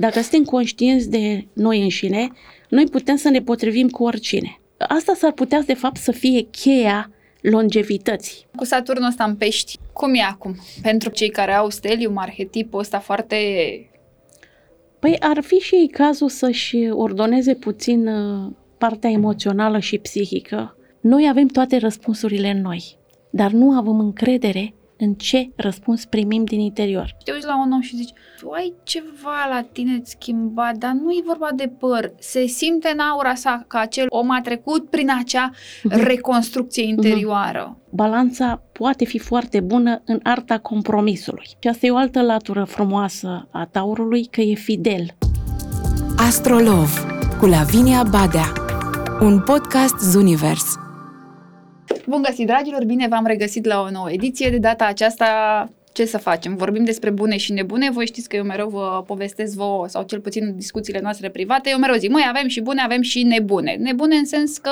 Dacă suntem conștienți de noi înșine, noi putem să ne potrivim cu oricine. Asta s-ar putea, de fapt, să fie cheia longevității. Cu Saturnul ăsta în pești, cum e acum? Pentru cei care au stelium, arhetipul ăsta foarte... Păi ar fi și ei cazul să-și ordoneze puțin uh, partea emoțională și psihică. Noi avem toate răspunsurile în noi, dar nu avem încredere în ce răspuns primim din interior. Te uiți la un om și zici, tu ai ceva la tine schimbat, dar nu e vorba de păr. Se simte în aura sa că acel om a trecut prin acea uh-huh. reconstrucție interioară. Uh-huh. Balanța poate fi foarte bună în arta compromisului. Și asta e o altă latură frumoasă a taurului, că e fidel. Astrolov cu Lavinia Badea Un podcast Zunivers Bun găsit, dragilor! Bine v-am regăsit la o nouă ediție. De data aceasta, ce să facem? Vorbim despre bune și nebune. Voi știți că eu mereu vă povestesc vouă, sau cel puțin în discuțiile noastre private, eu mereu zic, măi, avem și bune, avem și nebune. Nebune în sens că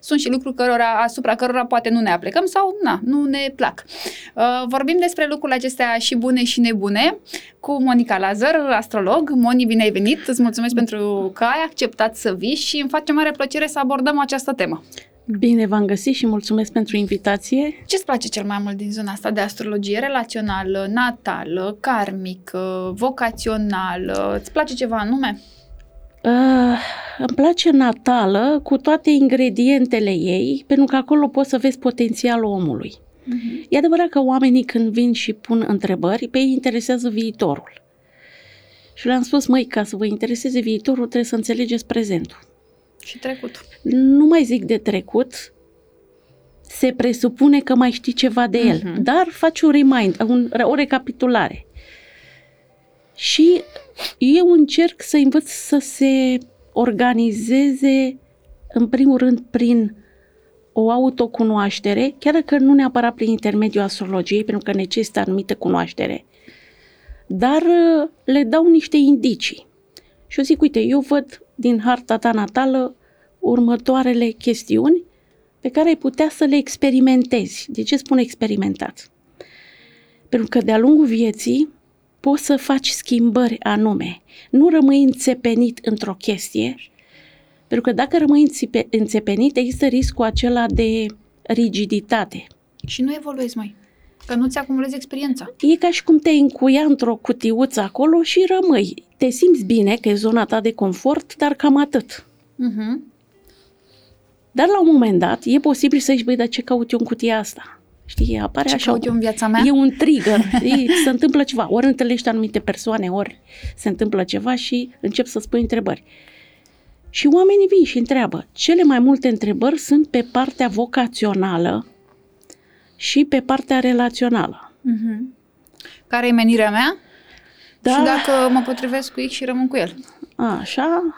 sunt și lucruri cărora, asupra cărora poate nu ne aplicăm sau, na, nu ne plac. Uh, vorbim despre lucrurile acestea și bune și nebune cu Monica Lazar, astrolog. Moni, bine ai venit! Îți mulțumesc pentru că ai acceptat să vii și îmi face mare plăcere să abordăm această temă. Bine v-am găsit și mulțumesc pentru invitație. Ce-ți place cel mai mult din zona asta de astrologie relațională, natală, karmică, vocațională? Îți place ceva anume? Uh, îmi place natală cu toate ingredientele ei, pentru că acolo poți să vezi potențialul omului. Uh-huh. E adevărat că oamenii când vin și pun întrebări, pe ei interesează viitorul. Și le-am spus, măi, ca să vă intereseze viitorul, trebuie să înțelegeți prezentul. Și trecut. Nu mai zic de trecut, se presupune că mai știi ceva de el, uh-huh. dar faci un remind, un, o recapitulare. Și eu încerc să învăț să se organizeze, în primul rând, prin o autocunoaștere, chiar dacă nu neapărat prin intermediul astrologiei, pentru că necesită anumită cunoaștere, dar uh, le dau niște indicii. Și eu zic, uite, eu văd din harta ta natală următoarele chestiuni pe care ai putea să le experimentezi. De ce spun experimentat? Pentru că de-a lungul vieții poți să faci schimbări anume. Nu rămâi înțepenit într-o chestie, pentru că dacă rămâi înțepenit, există riscul acela de rigiditate. Și nu evoluezi mai. Că nu ți acumulezi experiența. E ca și cum te încuia într-o cutiuță acolo și rămâi. Te simți bine, că e zona ta de confort, dar cam atât. Uh-huh. Dar la un moment dat e posibil să zici, băi, dar ce caut eu în cutia asta? Știi, apare ce așa. caut eu în viața mea? E un trigger, e, se întâmplă ceva. Ori întâlnești anumite persoane, ori se întâmplă ceva și încep să spui întrebări. Și oamenii vin și întreabă. Cele mai multe întrebări sunt pe partea vocațională și pe partea relațională. Uh-huh. Care e menirea mea? Da. Și dacă mă potrivesc cu X și rămân cu el. Așa,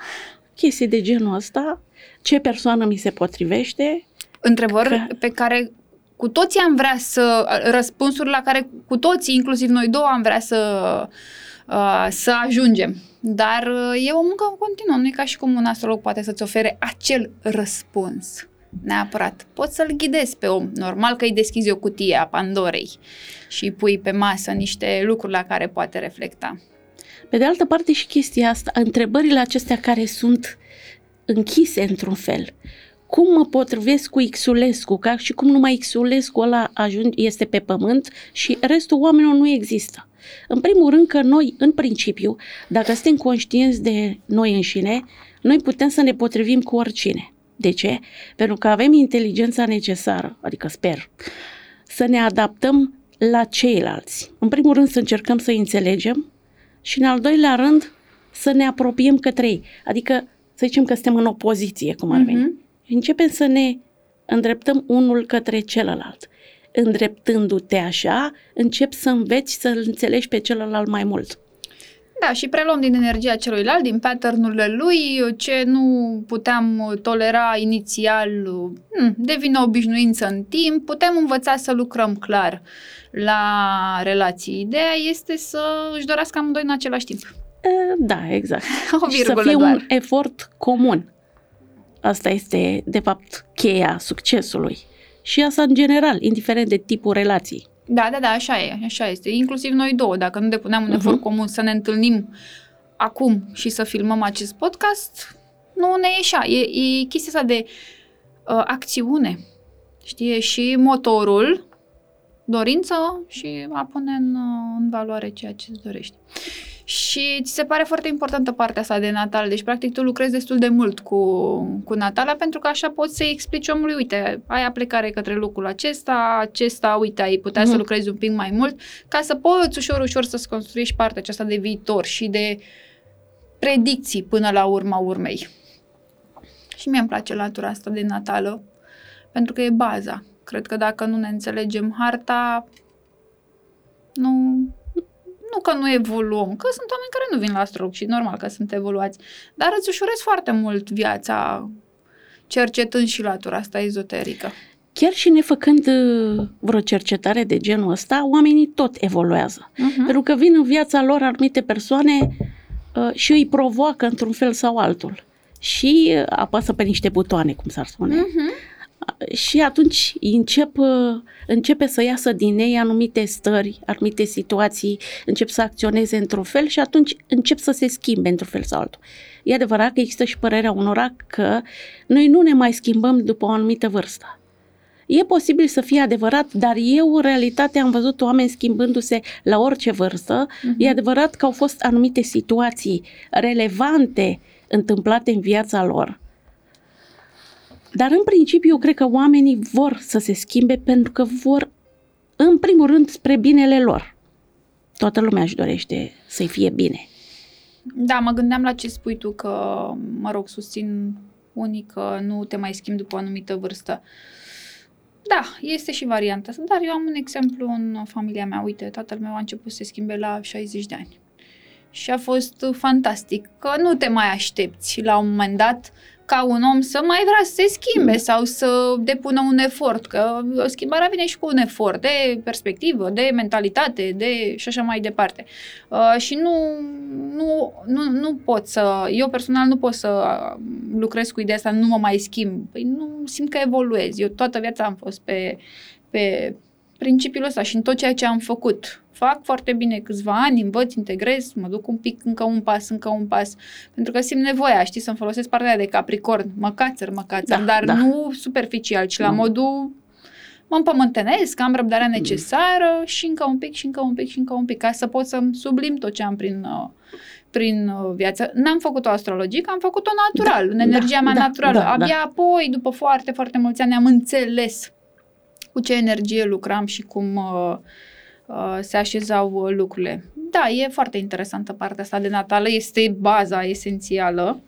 chestii de genul ăsta ce persoană mi se potrivește. Întrebări că... pe care cu toții am vrea să, răspunsuri la care cu toții, inclusiv noi două, am vrea să, uh, să ajungem. Dar uh, e o muncă continuă, nu e ca și cum un astrolog poate să-ți ofere acel răspuns. Neapărat. Poți să-l ghidezi pe om. Normal că îi deschizi o cutie a Pandorei și îi pui pe masă niște lucruri la care poate reflecta. Pe de altă parte și chestia asta, întrebările acestea care sunt închise într-un fel. Cum mă potrivesc cu Xulescu, ca și cum numai Xulescu ăla ajung, este pe pământ și restul oamenilor nu există. În primul rând că noi, în principiu, dacă suntem conștienți de noi înșine, noi putem să ne potrivim cu oricine. De ce? Pentru că avem inteligența necesară, adică sper, să ne adaptăm la ceilalți. În primul rând să încercăm să înțelegem și în al doilea rând să ne apropiem către ei. Adică să zicem că suntem în opoziție, cum ar veni. Uh-huh. Începem să ne îndreptăm unul către celălalt. Îndreptându-te așa, încep să înveți să-l înțelegi pe celălalt mai mult. Da, și preluăm din energia celuilalt, din pattern lui, ce nu puteam tolera inițial, hmm, devine o obișnuință în timp, putem învăța să lucrăm clar la relații. Ideea este să își dorească amândoi în același timp. Da, exact. O și să fie doar. un efort comun. Asta este, de fapt, cheia succesului. Și asta în general, indiferent de tipul relației. Da, da, da, așa e, așa este. Inclusiv noi două, dacă nu depuneam un uh-huh. efort comun să ne întâlnim acum și să filmăm acest podcast, nu ne ieșea. E, e chestia asta de uh, acțiune. Știi? Și motorul, dorință și a pune în, uh, în valoare ceea ce îți dorești. Și ți se pare foarte importantă partea asta de natal. Deci, practic, tu lucrezi destul de mult cu, cu Natala pentru că așa poți să-i explici omului, uite, ai aplicare către lucrul acesta, acesta, uite, ai putea mm-hmm. să mhm. lucrezi un pic mai mult, ca să poți ușor, ușor să-ți construiești partea aceasta de viitor și de predicții până la urma urmei. Și mie îmi place latura asta de natală, pentru că e baza. Cred că dacă nu ne înțelegem harta, nu, nu că nu evoluăm, că sunt oameni care nu vin la astrolog și normal că sunt evoluați, dar îți ușurez foarte mult viața cercetând și latura asta ezoterică. Chiar și nefăcând uh, vreo cercetare de genul ăsta, oamenii tot evoluează. Uh-huh. Pentru că vin în viața lor anumite persoane uh, și îi provoacă într-un fel sau altul. Și uh, apasă pe niște butoane, cum s-ar spune. Uh-huh și atunci încep, începe să iasă din ei anumite stări, anumite situații, încep să acționeze într-un fel și atunci încep să se schimbe într-un fel sau altul. E adevărat că există și părerea unora că noi nu ne mai schimbăm după o anumită vârstă. E posibil să fie adevărat, dar eu în realitate am văzut oameni schimbându-se la orice vârstă. Uh-huh. E adevărat că au fost anumite situații relevante întâmplate în viața lor dar în principiu eu cred că oamenii vor să se schimbe pentru că vor, în primul rând, spre binele lor. Toată lumea își dorește să-i fie bine. Da, mă gândeam la ce spui tu, că, mă rog, susțin unii că nu te mai schimbi după o anumită vârstă. Da, este și varianta asta, dar eu am un exemplu în familia mea. Uite, tatăl meu a început să se schimbe la 60 de ani. Și a fost fantastic, că nu te mai aștepți la un moment dat ca un om să mai vrea să se schimbe mm. sau să depună un efort, că schimbarea vine și cu un efort de perspectivă, de mentalitate, de și așa mai departe. Uh, și nu, nu, nu, nu pot să, eu personal nu pot să lucrez cu ideea asta, nu mă mai schimb. Păi nu simt că evoluez. Eu toată viața am fost pe, pe principiul ăsta și în tot ceea ce am făcut fac foarte bine câțiva ani, învăț, integrez, mă duc un pic, încă un pas, încă un pas, pentru că simt nevoia, știi, să-mi folosesc partea de capricorn, mă cațăr, mă cațăr, da, dar da. nu superficial, ci la da. modul mă împământenesc, am răbdarea mm. necesară și încă un pic, și încă un pic, și încă un pic, ca să pot să-mi sublim tot ce am prin, uh, prin uh, viață. N-am făcut-o astrologic, am făcut-o natural, da, în energia da, mea da, naturală. Da, Abia da. apoi, după foarte, foarte mulți ani, am înțeles cu ce energie lucram și cum uh, Uh, se așezau uh, lucrurile. Da, e foarte interesantă partea asta de natală, este baza esențială.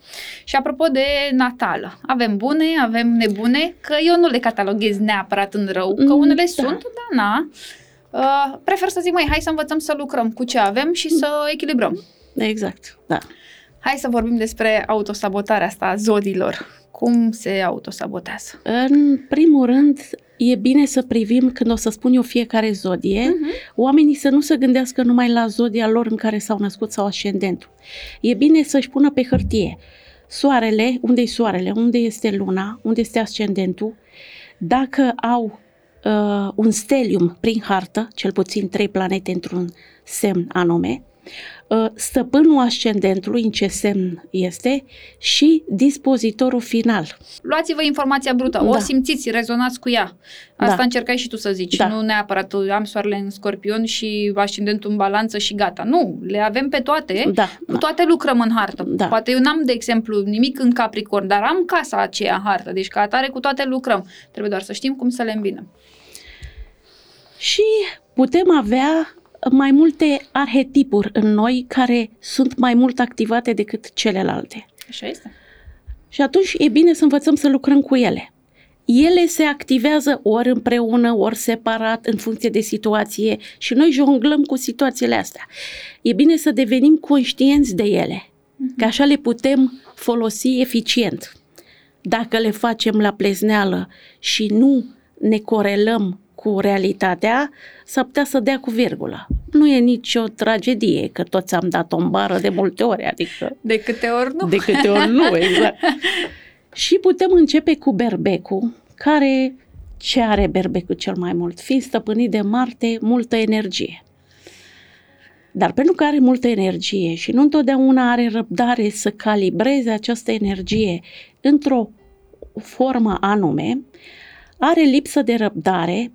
Și apropo de natală, avem bune, avem nebune, că eu nu le cataloghez neapărat în rău, că mm, unele da. sunt, dar na. Uh, prefer să zic, mai hai să învățăm să lucrăm cu ce avem și să echilibrăm. Exact, da. Hai să vorbim despre autosabotarea asta a zodilor. Cum se autosabotează? În primul rând, e bine să privim, când o să spun eu fiecare zodie, uh-huh. oamenii să nu se gândească numai la zodia lor în care s-au născut sau ascendentul. E bine să-și pună pe hârtie soarele, unde e soarele, unde este luna, unde este ascendentul, dacă au uh, un stelium prin hartă, cel puțin trei planete într-un semn anume, Uh, stăpânul ascendentului, în ce semn este, și dispozitorul final. Luați-vă informația brută, da. o simțiți, rezonați cu ea. Asta da. încercai și tu să zici, da. nu neapărat am soarele în scorpion și ascendentul în balanță și gata. Nu, le avem pe toate, da. cu toate lucrăm în hartă. Da. Poate eu n-am, de exemplu, nimic în Capricorn, dar am casa aceea în hartă, deci ca atare cu toate lucrăm. Trebuie doar să știm cum să le îmbinăm. Și putem avea mai multe arhetipuri în noi care sunt mai mult activate decât celelalte. Așa este. Și atunci e bine să învățăm să lucrăm cu ele. Ele se activează ori împreună, ori separat, în funcție de situație și noi jonglăm cu situațiile astea. E bine să devenim conștienți de ele, uh-huh. că așa le putem folosi eficient. Dacă le facem la plezneală și nu ne corelăm cu realitatea, s-ar putea să dea cu virgulă. Nu e nicio tragedie, că toți am dat o bară de multe ori, adică... De câte ori nu. De câte ori nu, exact. și putem începe cu berbecul, care ce are berbecul cel mai mult? Fiind stăpânit de Marte, multă energie. Dar pentru că are multă energie și nu întotdeauna are răbdare să calibreze această energie într-o formă anume, are lipsă de răbdare,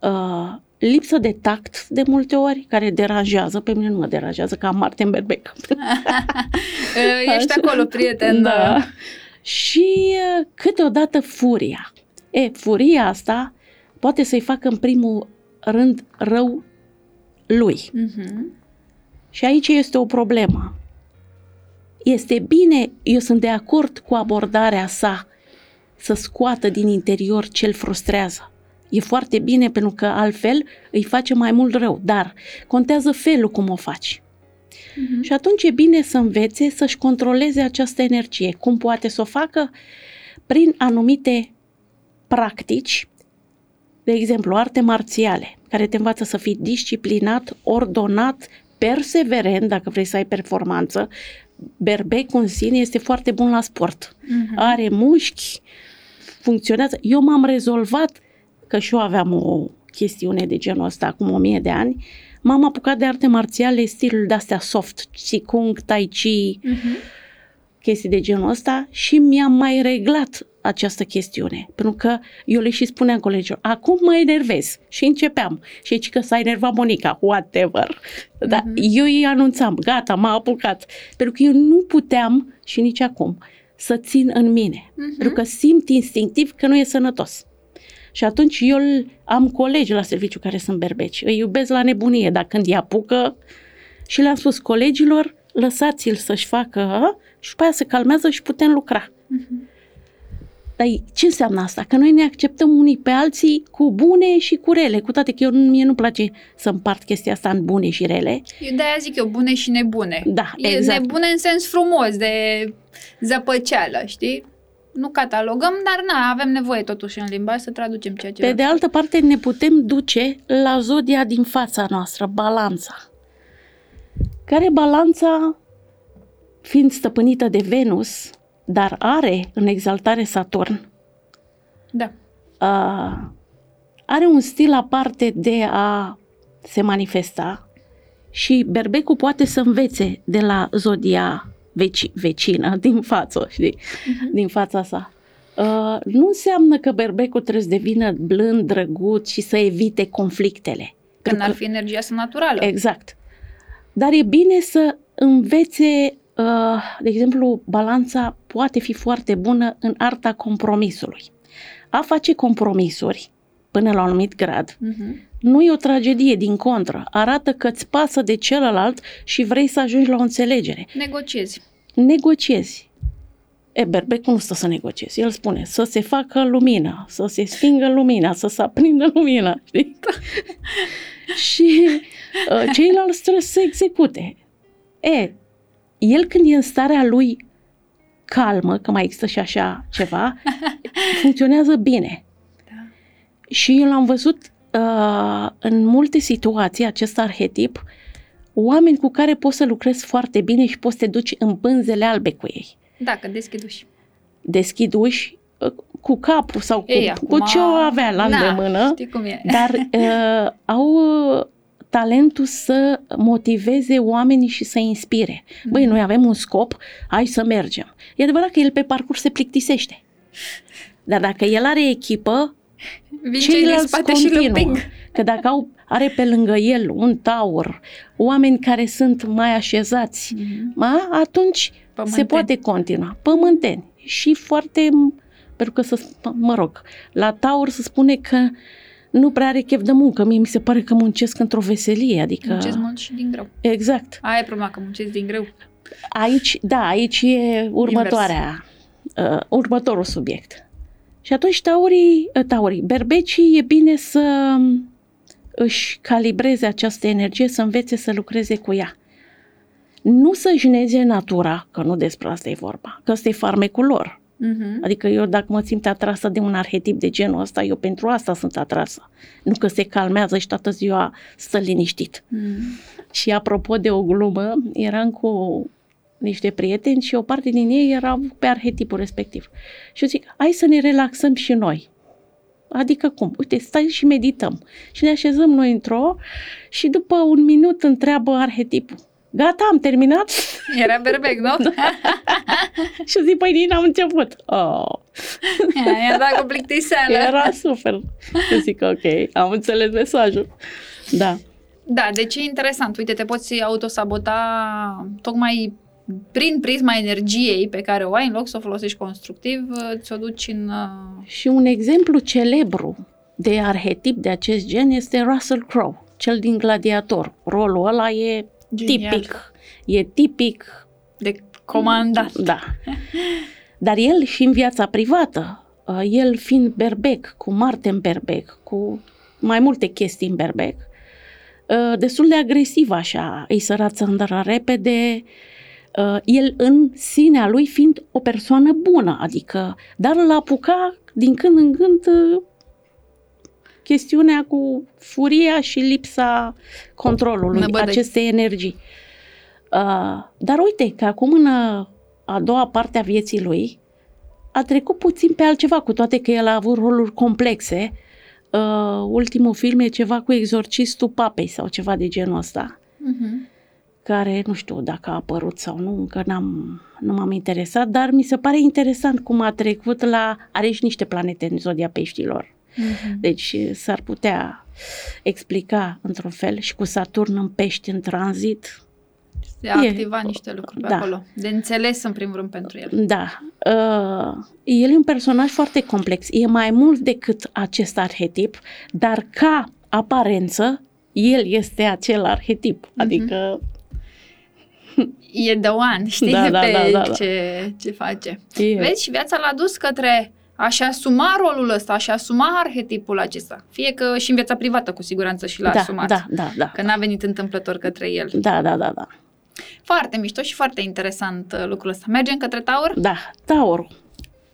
uh, lipsă de tact de multe ori, care deranjează, pe mine nu mă deranjează, ca Martin Berbec. Ești acolo, prieten. Da. Și uh, câteodată furia. E, furia asta poate să-i facă în primul rând rău lui. Uh-huh. Și aici este o problemă. Este bine, eu sunt de acord cu abordarea sa să scoată din interior ce îl frustrează. E foarte bine pentru că altfel îi face mai mult rău, dar contează felul cum o faci. Uh-huh. Și atunci e bine să învețe să-și controleze această energie. Cum poate să o facă? Prin anumite practici, de exemplu, arte marțiale, care te învață să fii disciplinat, ordonat, perseverent, dacă vrei să ai performanță. Berbecul în sine este foarte bun la sport. Uh-huh. Are mușchi, funcționează. Eu m-am rezolvat, că și eu aveam o chestiune de genul ăsta acum o mie de ani, m-am apucat de arte marțiale, stilul de-astea soft, Qigong, Tai Chi, uh-huh. chestii de genul ăsta și mi-am mai reglat această chestiune. Pentru că eu le și spuneam colegilor, acum mă enervez și începeam. Și zice că s-a enervat Monica, whatever. Dar uh-huh. eu îi anunțam, gata, m-a apucat. Pentru că eu nu puteam și nici acum să țin în mine. Uh-huh. Pentru că simt instinctiv că nu e sănătos. Și atunci eu am colegi la serviciu care sunt berbeci. Îi iubesc la nebunie, dar când îi apucă și le-am spus colegilor, lăsați-l să-și facă și după aia se calmează și putem lucra. Uh-huh. Dar ce înseamnă asta? Că noi ne acceptăm unii pe alții cu bune și cu rele, cu toate că eu, mie nu place să împart chestia asta în bune și rele. Eu de-aia zic eu bune și nebune. Da, e exact. nebune în sens frumos, de zăpăceală, știi? Nu catalogăm, dar na, avem nevoie totuși în limbaj să traducem ceea ce... Pe de altă parte ne putem duce la zodia din fața noastră, balanța. Care balanța, fiind stăpânită de Venus, dar are în exaltare Saturn. Da. Uh, are un stil aparte de a se manifesta și berbecul poate să învețe de la zodia veci, vecină din față, știi, uh-huh. din fața sa. Uh, nu înseamnă că berbecul trebuie să devină blând, drăguț și să evite conflictele. Că n-ar fi energia sa naturală. Exact. Dar e bine să învețe Uh, de exemplu, balanța poate fi foarte bună în arta compromisului. A face compromisuri până la un anumit grad uh-huh. Nu e o tragedie, din contră. Arată că îți pasă de celălalt și vrei să ajungi la o înțelegere. Negociezi. Negociezi. E, Berbecul nu stă să negociezi. El spune să se facă lumină, să se stingă lumina, să se aprindă lumina. Știi? și uh, ceilalți trebuie să se execute. E, el când e în starea lui calmă, că mai există și așa ceva, funcționează bine. Da. Și eu l-am văzut uh, în multe situații, acest arhetip, oameni cu care poți să lucrezi foarte bine și poți să te duci în pânzele albe cu ei. Da, că deschid uși. Deschid uși uh, cu capul sau cu, Ei, cu ce o avea la îndemână, știi cum e. dar uh, au uh, talentul să motiveze oamenii și să inspire. Mm. Băi, noi avem un scop, hai să mergem. E adevărat că el pe parcurs se plictisește. Dar dacă el are echipă, Vin ceilalți continuă. Și că dacă au, are pe lângă el un taur, oameni care sunt mai așezați, mm-hmm. ma, atunci Pământeni. se poate continua. Pământeni. Și foarte, pentru că, să, mă rog, la taur se spune că nu prea are chef de muncă. Mie mi se pare că muncesc într-o veselie, adică... Muncesc mult și din greu. Exact. Aia e problema, că muncesc din greu. Aici, da, aici e următoarea, uh, următorul subiect. Și atunci taurii, uh, taurii, berbecii e bine să um, își calibreze această energie, să învețe să lucreze cu ea. Nu să jneze natura, că nu despre asta e vorba, că ăsta e farmecul lor. Uh-huh. Adică eu dacă mă simt atrasă de un arhetip de genul ăsta, eu pentru asta sunt atrasă. Nu că se calmează și toată ziua stă liniștit. Uh-huh. Și apropo de o glumă, eram cu niște prieteni și o parte din ei erau pe arhetipul respectiv. Și eu zic, hai să ne relaxăm și noi. Adică cum? Uite, stai și medităm. Și ne așezăm noi într-o și după un minut întreabă arhetipul. Gata, am terminat? Era berbec, nu? și zic, păi nici n-am început. Oh. I-a dat cu plictiseală. Era super. Și zic, ok, am înțeles mesajul. Da. Da, deci e interesant. Uite, te poți autosabota tocmai prin prisma energiei pe care o ai, în loc să o folosești constructiv, ți-o duci în... uh, Și un exemplu celebru de arhetip de acest gen este Russell Crowe, cel din Gladiator. Rolul ăla e Genial. tipic. E tipic, De comandat. da. Dar el și în viața privată, uh, el fiind berbec, cu Martin berbec, cu mai multe chestii în berbec, uh, destul de agresiv așa, îi sărață îndără repede, uh, el în sinea lui fiind o persoană bună, adică, dar îl apuca din când în când uh, chestiunea cu furia și lipsa controlului Năbădăi. acestei energii. Uh, dar uite că acum în uh, a doua parte a vieții lui a trecut puțin pe altceva, cu toate că el a avut roluri complexe. Uh, ultimul film e ceva cu exorcistul papei sau ceva de genul ăsta Mhm. Care nu știu dacă a apărut sau nu, încă n-am, nu m-am interesat, dar mi se pare interesant cum a trecut la... Are și niște planete în zodia peștilor. Mhm. Deci s-ar putea explica într-un fel și cu Saturn în pești în tranzit. Se activa niște lucruri pe da. acolo. De înțeles, în primul rând, pentru el. Da. Uh, el e un personaj foarte complex. E mai mult decât acest arhetip, dar ca aparență, el este acel arhetip. Adică E the one, știi Da, da, pe da, da, da. Ce, ce face. e, Vezi, și viața l-a dus către a-și asuma rolul ăsta, a-și asuma arhetipul acesta. Fie că și în viața privată, cu siguranță, și l-a da, asumat. da, da, da. Că n-a venit întâmplător către el. Da, da, da, da. Foarte mișto și foarte interesant uh, lucrul ăsta. Mergem către Taur? Da, taurul.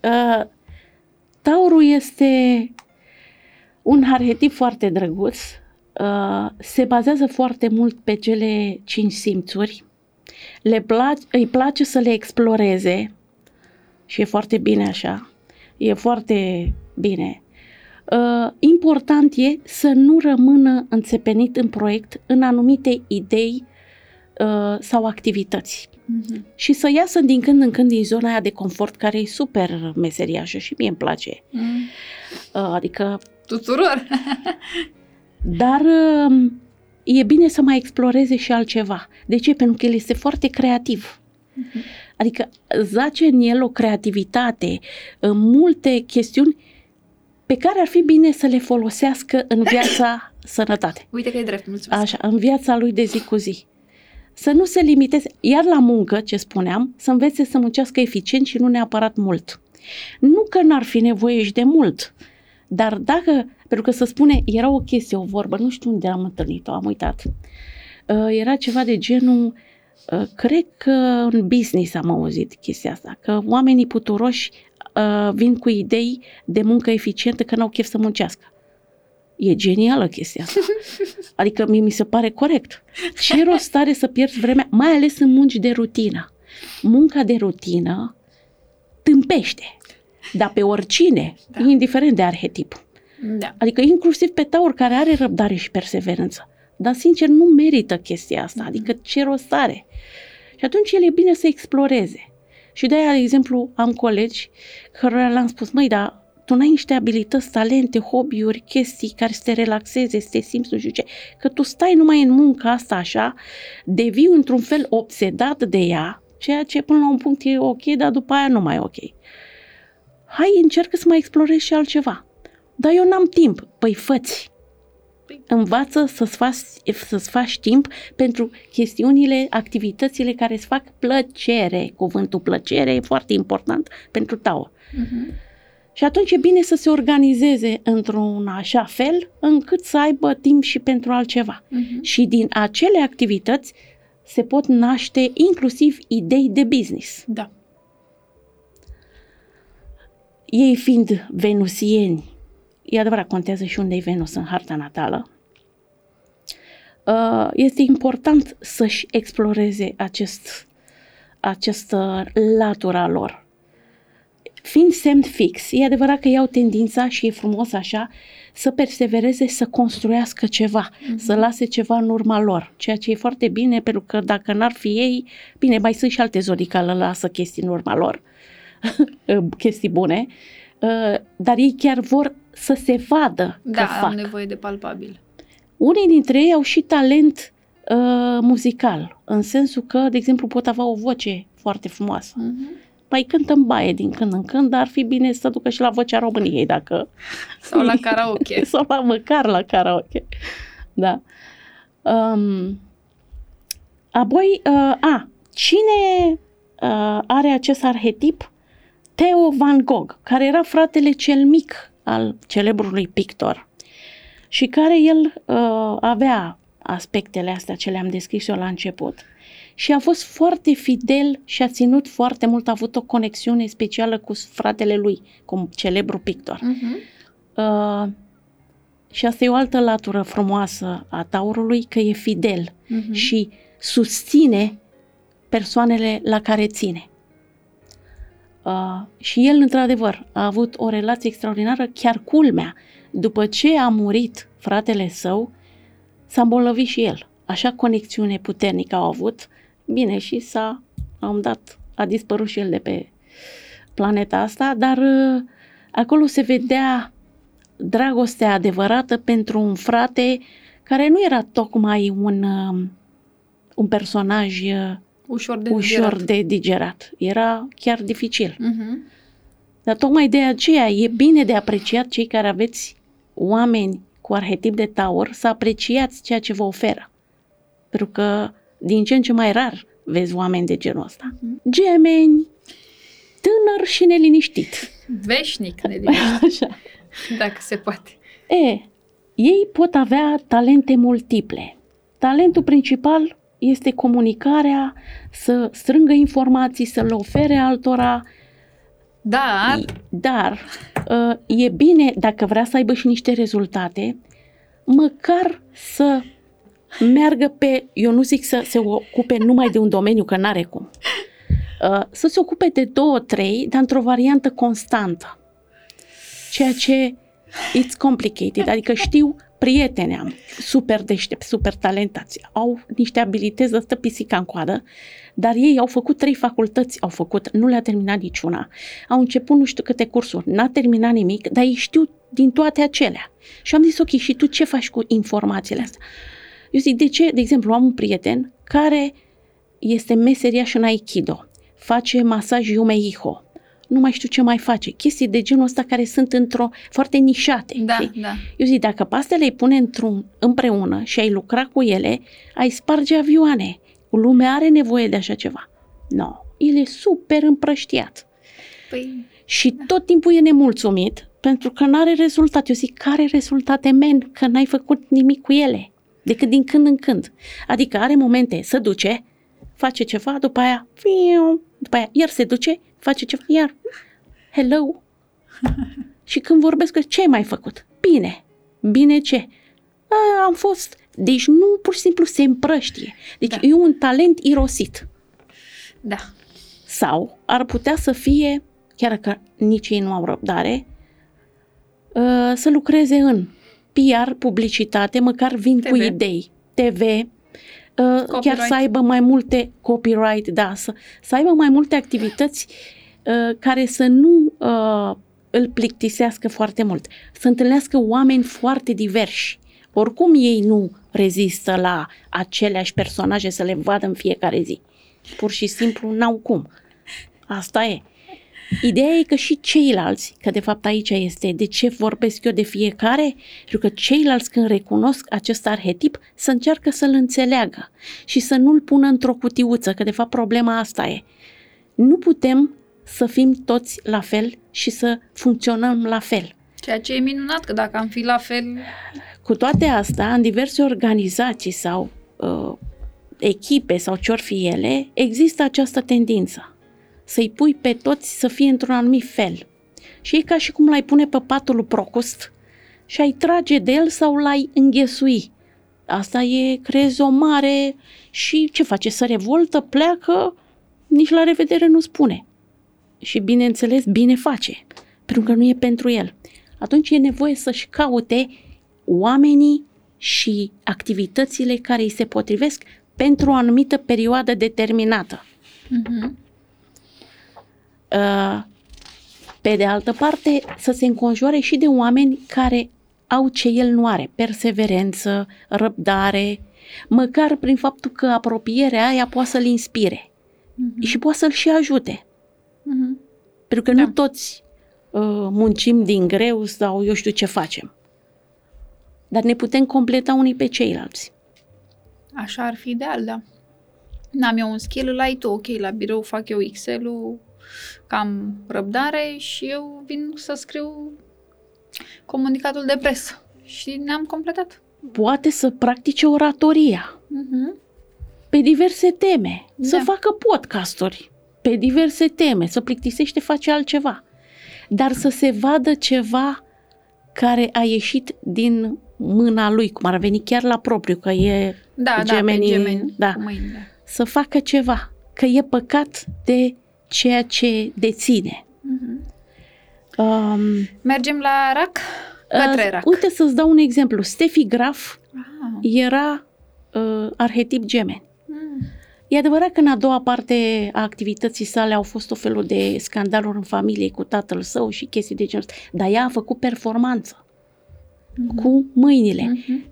Uh, taurul este un arhetip foarte drăguț. Uh, se bazează foarte mult pe cele cinci simțuri. Le place, îi place să le exploreze și e foarte bine așa. E foarte bine. Uh, important e să nu rămână înțepenit în proiect în anumite idei uh, sau activități Mhm. și să iasă din când în când din zona aia de confort care e super meseriașă și mie îmi place. Mm. Uh, Adică, Tuturor. dar uh, e bine să mai exploreze și altceva. De ce? Pentru că el este foarte creativ. Adică zace în el o creativitate, uh, multe chestiuni pe care ar fi bine să le folosească în viața sănătate. Uite că e drept, mulțumesc. Așa, în viața lui de zi cu zi. Să nu se limiteze, iar la muncă, ce spuneam, să învețe să muncească eficient și nu neapărat mult. Nu că n-ar fi nevoie și de mult, dar dacă, pentru că să spune, era o chestie, o vorbă, nu știu unde am întâlnit-o, am uitat. Uh, era ceva de genul, uh, cred că în business am auzit chestia asta, că oamenii puturoși uh, vin cu idei de muncă eficientă că n-au chef să muncească. E genială chestia asta. Adică mie mi se pare corect. Ce rost are să pierzi vremea, mai ales în munci de rutină. Munca de rutină tâmpește. Dar pe oricine, Da. da. indiferent de arhetip. Da. Adică inclusiv pe taur care are răbdare și perseverență. Dar sincer nu merită chestia asta. Adică ce rost are? Și atunci el e bine să exploreze. Și de aia, de exemplu, am colegi cărora le-am spus, măi, dar tu n-ai niște abilități, talente, hobby-uri, chestii care să te relaxeze, să te simți nu știu ce, că tu stai numai în munca asta așa, devii într-un fel obsedat de ea, ceea ce până la un punct e ok, dar după aia nu mai e ok. Hai, încearcă să mai explorezi și altceva. Dar eu n-am timp. Păi făți. Învață să-ți faci, să-ți faci timp pentru chestiunile, activitățile care îți fac plăcere. Cuvântul plăcere e foarte important pentru tau. Mhm. Și atunci e bine să se organizeze într-un așa fel încât să aibă timp și pentru altceva. Mhm. Și din acele activități se pot naște inclusiv idei de business. Da. Ei fiind venusieni, e adevărat, contează și unde e Venus în harta natală, uh, este important să-și exploreze acest, această latura lor. fiind semn fix, e adevărat că iau tendința și e frumos așa să persevereze, să construiască ceva, mm-hmm. să lase ceva în urma lor, ceea ce e foarte bine, pentru că dacă n-ar fi ei, bine, mai sunt și alte zodii care lasă chestii în urma lor, chestii bune, uh, dar ei chiar vor să se vadă Da, că fac. am nevoie de palpabil. Unii dintre ei au și talent uh, muzical, în sensul că, de exemplu, pot avea o voce foarte frumoasă. Mhm. Mai cântă în baie din când în când, dar ar fi bine să ducă și la vocea României, dacă... Sau la karaoke. Sau la, măcar la karaoke. Da. Um, apoi, uh, a, cine uh, are acest arhetip? Theo Van Gogh, care era fratele cel mic al celebrului pictor și care el uh, avea aspectele astea ce le-am descris eu la început și a fost foarte fidel și a ținut foarte mult, a avut o conexiune specială cu fratele lui, cu celebru pictor. Mhm. Uh, și asta e o altă latură frumoasă a taurului, că e fidel Mhm. și susține persoanele la care ține. Uh, și el, într-adevăr, a avut o relație extraordinară, chiar culmea. După ce a murit fratele său, s-a îmbolnăvit și el. Așa conexiune puternică au avut. Bine, și s-a, la un dat, a dispărut și el de pe planeta asta, dar uh, acolo se vedea dragostea adevărată pentru un frate care nu era tocmai un, uh, un personaj uh, Ușor de ușor digerat. de digerat. Era chiar dificil. Mhm. Dar tocmai de aceea e bine de apreciat cei care aveți oameni cu arhetip de taur, să apreciați ceea ce vă oferă. Pentru că din ce în ce mai rar vezi oameni de genul ăsta. Gemeni, tânăr și neliniștit. Veșnic neliniștit, Așa. dacă se poate. E, ei pot avea talente multiple. Talentul principal este comunicarea, să strângă informații, să le ofere altora, Dar, dar uh, e bine, dacă vrea să aibă și niște rezultate, măcar să meargă pe, eu nu zic să se ocupe numai de un domeniu, că n-are cum, uh, să se ocupe de două, trei, dar într-o variantă constantă. Ceea ce it's complicated, adică știu prieteni am, super deștepți, super talentați, au niște abilități de stă pisica în coadă, dar ei au făcut trei facultăți, au făcut, nu le-a terminat niciuna, au început nu știu câte cursuri, n-a terminat nimic, dar ei știu din toate acelea. Și am zis, ok, și tu ce faci cu informațiile astea? Eu zic, de ce? De exemplu, am un prieten care este meseriaș în Aikido, face masaj Yumeiho, nu mai știu ce mai face, chestii de genul ăsta care sunt într-o foarte nișate. da, știi? da. Eu zic, dacă pe astea le-ai pune într-un, împreună și ai lucra cu ele, ai sparge avioane. Lumea are nevoie de așa ceva. Nu, no, el e super împrăștiat. Păi, Și tot timpul e nemulțumit pentru că nu are rezultat. Eu zic, care rezultate, men, că n-ai făcut nimic cu ele, decât din când în când. Adică are momente, să duce, face ceva, după aia, fiu, după aia, iar se duce, face ceva, iar, hello. și când vorbesc, ce ai mai făcut? Bine. Bine ce? A, am fost. Deci nu pur și simplu se împrăștie. Deci Da. e un talent irosit. da. Sau ar putea să fie, chiar dacă nici ei nu au răbdare, uh, să lucreze în PR, publicitate, măcar vin TV. cu idei, TV, uh, chiar Copyright. să aibă mai multe copyright, da, să, să aibă mai multe activități uh, care să nu uh, îl plictisească foarte mult, să întâlnească oameni foarte diversi. Oricum ei nu rezistă la aceleași personaje să le vadă în fiecare zi. Pur și simplu n-au cum. Asta e. Ideea e că și ceilalți, că de fapt aici este de ce vorbesc eu de fiecare, pentru că ceilalți când recunosc acest arhetip să încearcă să-l înțeleagă și să nu-l pună într-o cutiuță, că de fapt problema asta e. Nu putem să fim toți la fel și să funcționăm la fel. Ceea ce e minunat, că dacă am fi la fel, Cu toate astea, în diverse organizații sau uh, echipe sau ce fi ele, există această tendință să-i pui pe toți să fie într-un anumit fel. Și e ca și cum l-ai pune pe patul lui Procost și ai trage de el sau l-ai înghesui. Asta e, creezi o mare și ce face? Să revoltă, pleacă, nici la revedere nu spune. și bineînțeles bine face, pentru că nu e pentru el. Atunci e nevoie să-și caute oamenii și activitățile care îi se potrivesc pentru o anumită perioadă determinată. Mhm. Uh, Pe de altă parte, să se înconjoare și de oameni care au ce el nu are, perseverență, răbdare, măcar prin faptul că apropierea aia poate să-l inspire Mhm. și poate să-l și ajute. Mhm. Pentru că Da. nu toți uh, muncim din greu sau eu știu ce facem. Dar ne putem completa unii pe ceilalți. Așa ar fi ideal, da. N-am eu un skill, îl ai tu, ok, la birou fac eu Excel-ul, cam răbdare și eu vin să scriu comunicatul de presă. Și ne-am completat. Poate să practice oratoria Mhm. pe diverse teme, Da. să facă podcasturi pe diverse teme, să plictisește, face altceva. Dar să se vadă ceva care a ieșit din mâna lui, cum ar veni chiar la propriu, că e Da, Gemenii, da, pe gemeni, da. cu mâinile. să facă ceva, că e păcat de ceea ce deține. Mhm. Um, Mergem la rac? Către uh, rac. Uite să-ți dau un exemplu. Steffi Graf Ah. era uh, arhetip gemeni. Mm. E adevărat că în a doua parte a activității sale au fost o felul de scandaluri în familie cu tatăl său și chestii de genul ăsta, dar ea a făcut performanță Mhm. cu mâinile. Mhm.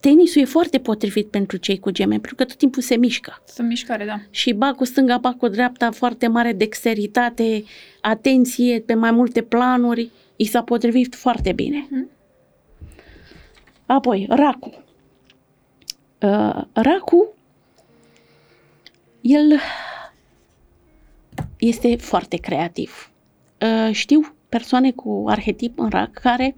Tenisul e foarte potrivit pentru cei cu gemeni, pentru că tot timpul se mișcă. Sunt mișcare, da. Și ba cu stânga, ba cu dreapta, foarte mare dexteritate, atenție pe mai multe planuri, i s-a potrivit foarte bine. Mhm. Apoi, racu. Uh, racu, el este foarte creativ. Uh, știu persoane cu arhetip în rac care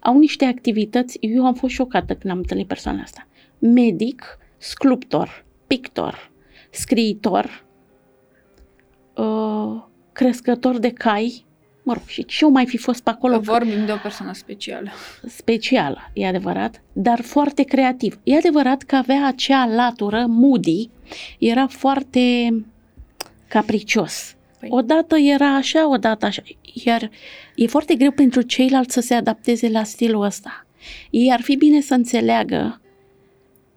au niște activități, eu am fost șocată când am întâlnit persoana asta. Medic, sculptor, pictor, scriitor, uh, crescător de cai, mă rog, și ce o mai fi fost pe acolo Că vorbim de o persoană specială. specială, e adevărat, dar foarte creativ. E adevărat că avea acea latură, Moody, era foarte capricios. Păi. Odată era așa, odată așa. Iar e foarte greu pentru ceilalți să se adapteze la stilul ăsta. Ei ar fi bine să înțeleagă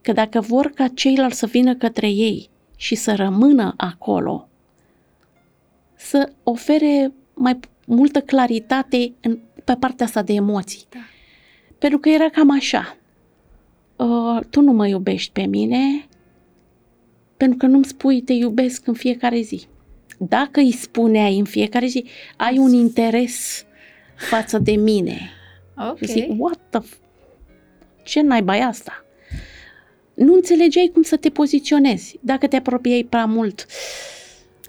că dacă vor ca ceilalți să vină către ei și să rămână acolo, să ofere mai multă claritate în, pe partea asta de emoții. Da. Pentru că era cam așa. Uh, tu nu mă iubești pe mine pentru că nu-mi spui te iubesc în fiecare zi. Dacă îi spuneai în fiecare zi, ai un interes față de mine. Ok. Și zic, what the f- Ce naiba e asta? Nu înțelegeai cum să te poziționezi. Dacă te apropiai prea mult,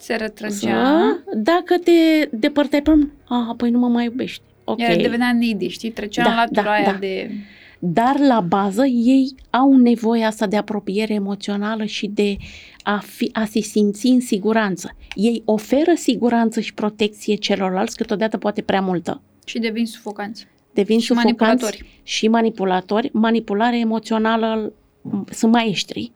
Se retrăgea. să, dacă te depărtai prea mult, ah, păi nu mă mai iubești. Ok. Iar devenea needy, știi? Trecea Da, în latura da, aia da. de... Dar la bază ei au nevoia asta de apropiere emoțională și de a, fi, a se simți în siguranță. Ei oferă siguranță și protecție celorlalți, câteodată poate prea multă. Și devin sufocanți. Devin Și sufocanți manipulatori. și manipulatori. Manipulare emoțională m- sunt maestri.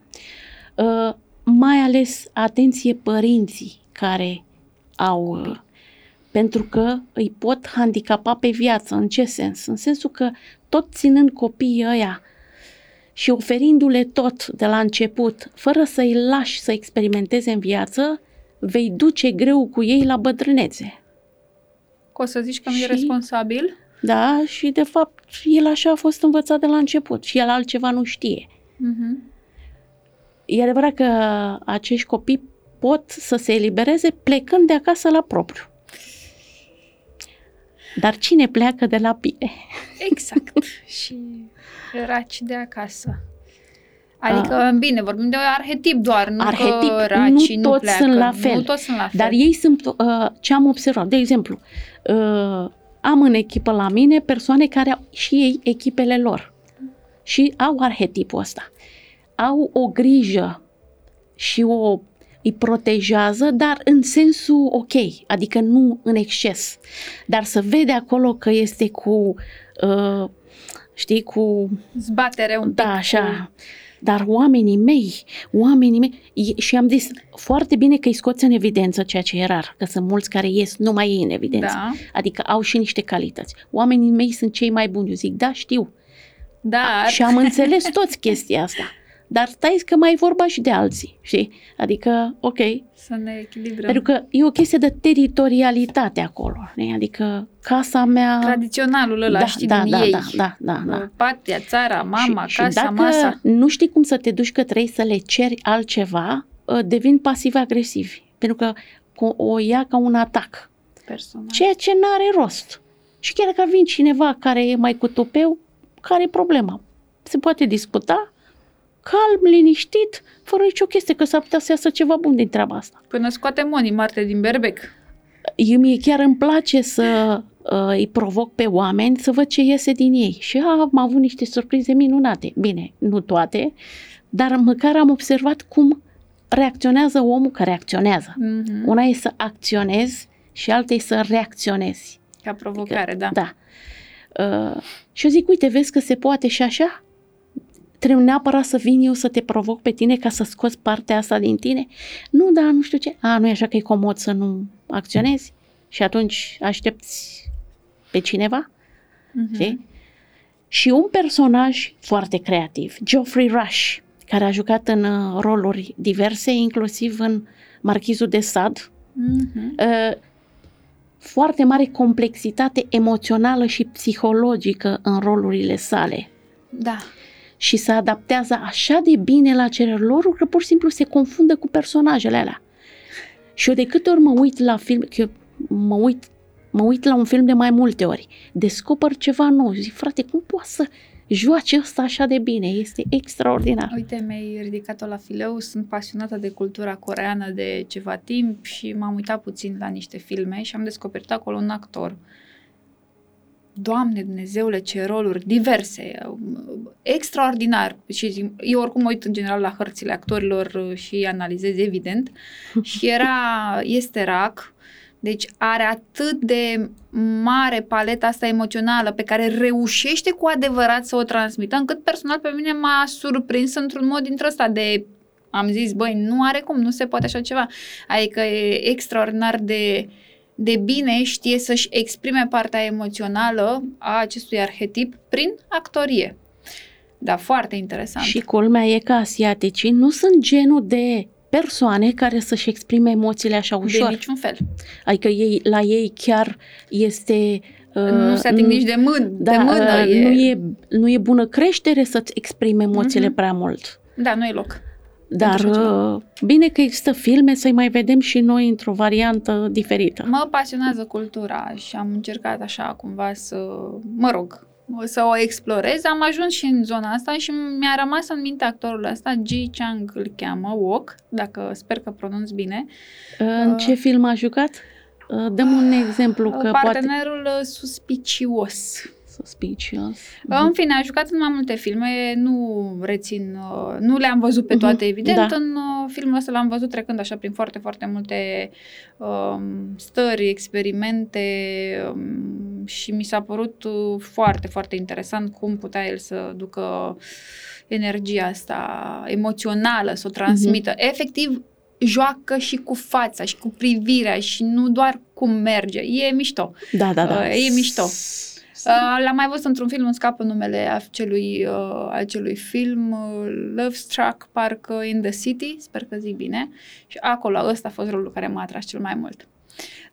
Uh, mai ales, atenție, părinții care au... Uh, pentru că îi pot handicapa pe viață. În ce sens? În sensul că tot ținând copiii ăia și oferindu-le tot de la început, fără să-i lași să experimenteze în viață, vei duce greu cu ei la bătrânețe. Că o să zici că nu e Și- responsabil? Da, și de fapt el așa a fost învățat de la început și el altceva nu știe. Mhm. E adevărat că acești copii pot să se elibereze plecând de acasă la propriu. Dar cine pleacă de la bine? Exact. și raci de acasă. Adică, bine, vorbim de arhetip doar, nu Arhetip, că racii nu nu, toți pleacă. sunt la fel. Nu toți sunt la fel. Dar ei sunt, uh, ce am observat, de exemplu, uh, am în echipă la mine persoane care au și ei echipele lor și au arhetipul ăsta. Au o grijă și o îi protejează, dar în sensul ok, adică nu în exces. Dar să vede acolo că este cu, uh, știi, cu Zbatere un pic. da, așa. Dar oamenii mei, oamenii mei, e- și am zis foarte bine că îi scoți în evidență ceea ce e rar, că sunt mulți care ies numai ei în evidență. Da. Adică au și niște calități. Oamenii mei sunt cei mai buni. Eu zic, da, știu. Dar... Și am înțeles toți chestia asta. Dar stai că mai e vorba și de alții, știi? Adică, ok, Să ne echilibrăm. pentru că e o chestie de teritorialitate acolo, știi? Adică casa mea... Tradiționalul ăla, da, știi, da, din da, ei. da, da, da, da. Patria, țara, mama, și, și casa, dacă masa. nu știi cum să te duci că trebuie să le ceri altceva, ă, devin pasiv-agresivi. Pentru că o- o ia ca un atac. Personal. Ceea ce nu are rost. Și chiar dacă vine cineva care e mai cu tupeu, care e problema? Se poate discuta calm, liniștit, fără nicio chestie, că s-ar putea să iasă ceva bun din treaba asta. Până scoate Moni Marte din berbec. Eu mie chiar îmi place să uh, îi provoc pe oameni să văd ce iese din ei. Și am avut niște surprize minunate. Bine, nu toate, dar măcar am observat cum reacționează omul, că reacționează. Mm-hmm. Una e să acționezi și alta e să reacționezi. Ca provocare, da. Da. Uh, și eu zic, uite, vezi că se poate și așa? Trebuie neapărat să vin eu să te provoc pe tine ca să scoți partea asta din tine? Nu, da, nu știu ce. A, nu e așa că e comod să nu acționezi? Și atunci aștepți pe cineva? Mhm. Știi? Și un personaj foarte creativ, Geoffrey Rush, care a jucat în uh, roluri diverse, inclusiv în Marchizul de Sade, Mhm. uh, foarte mare complexitate emoțională și psihologică în rolurile sale. Da. Și se adaptează așa de bine la cererea lor că pur și simplu se confundă cu personajele alea. Și eu de câte ori mă uit la film, că eu mă uit, mă uit la un film de mai multe ori, descoper ceva nou. Zic, frate, cum poate să joace ăsta așa de bine? Este extraordinar. Uite, mi-ai ridicat-o la fileu. Sunt pasionată de cultura coreană de ceva timp și m-am uitat puțin la niște filme și am descoperit acolo un actor. Doamne Dumnezeule, ce roluri diverse, um, extraordinar. Și eu oricum mă uit în general la hărțile actorilor uh, și analizez evident. Și era, este rac, deci are atât de mare paleta asta emoțională pe care reușește cu adevărat să o transmită, încât personal pe mine m-a surprins într-un mod dintre ăsta de am zis, băi, nu are cum, nu se poate așa ceva. Adică e extraordinar de, de bine știe să-și exprime partea emoțională a acestui arhetip prin actorie. Da, foarte interesant. Și culmea e că asiaticii nu sunt genul de persoane care să-și exprime emoțiile așa ușor. de niciun fel. Adică ei, la ei chiar este... uh, nu se ating nici de, mân, da, de mână. uh, e, Nu, e, nu e bună creștere să-ți exprime emoțiile Mhm. prea mult. Da, nu e loc. Dar așa ceva. uh, bine că există filme să-i mai vedem și noi într-o variantă diferită. Mă pasionează cultura și am încercat așa cumva să, mă rog, să o explorez. Am ajuns și în zona asta și mi-a rămas în minte actorul ăsta, Ji Chang îl cheamă, Wok, dacă sper că pronunț bine. Uh, În uh, ce film a jucat? Uh, Dăm un exemplu că poate... Partenerul uh, suspicios. Suspicious. În fine, a jucat în mai multe filme, nu rețin, uh, nu le-am văzut pe toate, Mhm, evident. da. În uh, filmul ăsta l-am văzut trecând așa prin foarte, foarte multe um, stări, experimente um, și mi s-a părut uh, foarte, foarte interesant cum putea el să ducă energia asta emoțională, să o transmită. Efectiv, joacă și cu fața și cu privirea și nu doar cum merge. E mișto. Da, da, da. Uh, e mișto. Uh, l-am mai văzut într-un film, îmi scapă numele acelui, uh, acelui film, uh, Love Struck, parcă In the City, sper că zic bine. Și acolo, ăsta a fost rolul care m-a atras cel mai mult.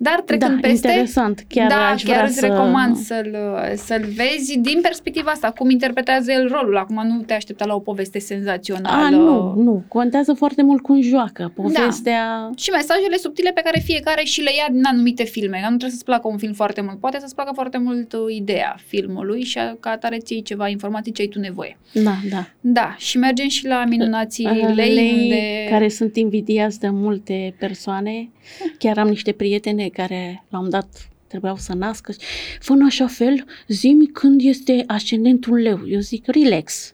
Dar trecând da, peste... interesant. Chiar da, aș chiar vrea îți să... recomand să-l, să-l vezi din perspectiva asta, cum interpretează el rolul. Acum nu te aștepta la o poveste senzațională. A, nu, nu. Contează foarte mult cum joacă. Povestea... Și mesajele subtile pe care fiecare și le ia din anumite filme. Nu trebuie să-ți placă un film foarte mult. Poate să-ți placă foarte mult uh, ideea filmului și a- ca atare ții ceva informații ce ai tu nevoie. Da, da. Da, și mergem și la minunații Uh, lei, lei unde... care sunt invidiați de multe persoane. Chiar am niște prietene care la un dat trebuiau să nască. Fă în așa fel, zi când este ascendentul leu. Eu zic, relax.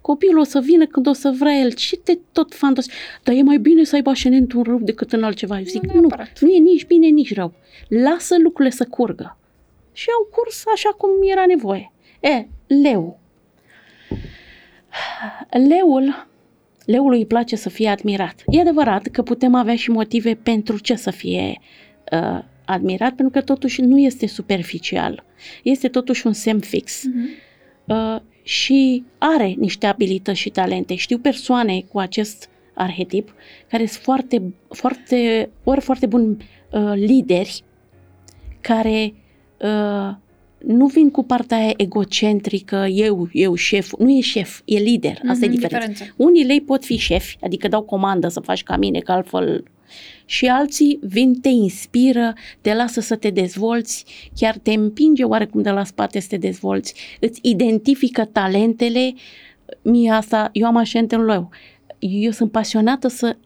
Copilul o să vină când o să vrea el. Ce te tot fantastic. Dar e mai bine să aibă ascendentul rău decât în altceva. Eu zic, Nu nu, neapărat. nu e nici bine, nici rău. Lasă lucrurile să curgă. Și au curs așa cum era nevoie. E, leu. Leul leului îi place să fie admirat. E adevărat că putem avea și motive pentru ce să fie uh, admirat, pentru că totuși nu este superficial. Este totuși un semn fix. Uh-huh. Uh, și are niște abilități și talente. Știu persoane cu acest arhetip care sunt foarte, foarte, ori foarte buni uh, lideri care uh, nu vin cu partea aia egocentrică, eu, eu șef, nu e șef, e lider, asta mm-hmm, e mhm, diferența. Diferență. Unii lei pot fi șefi, adică dau comandă să faci ca mine, că altfel și alții vin, te inspiră, te lasă să te dezvolți, chiar te împinge oarecum de la spate să te dezvolți, îți identifică talentele, mie asta, eu am așa în leu. Eu sunt pasionată să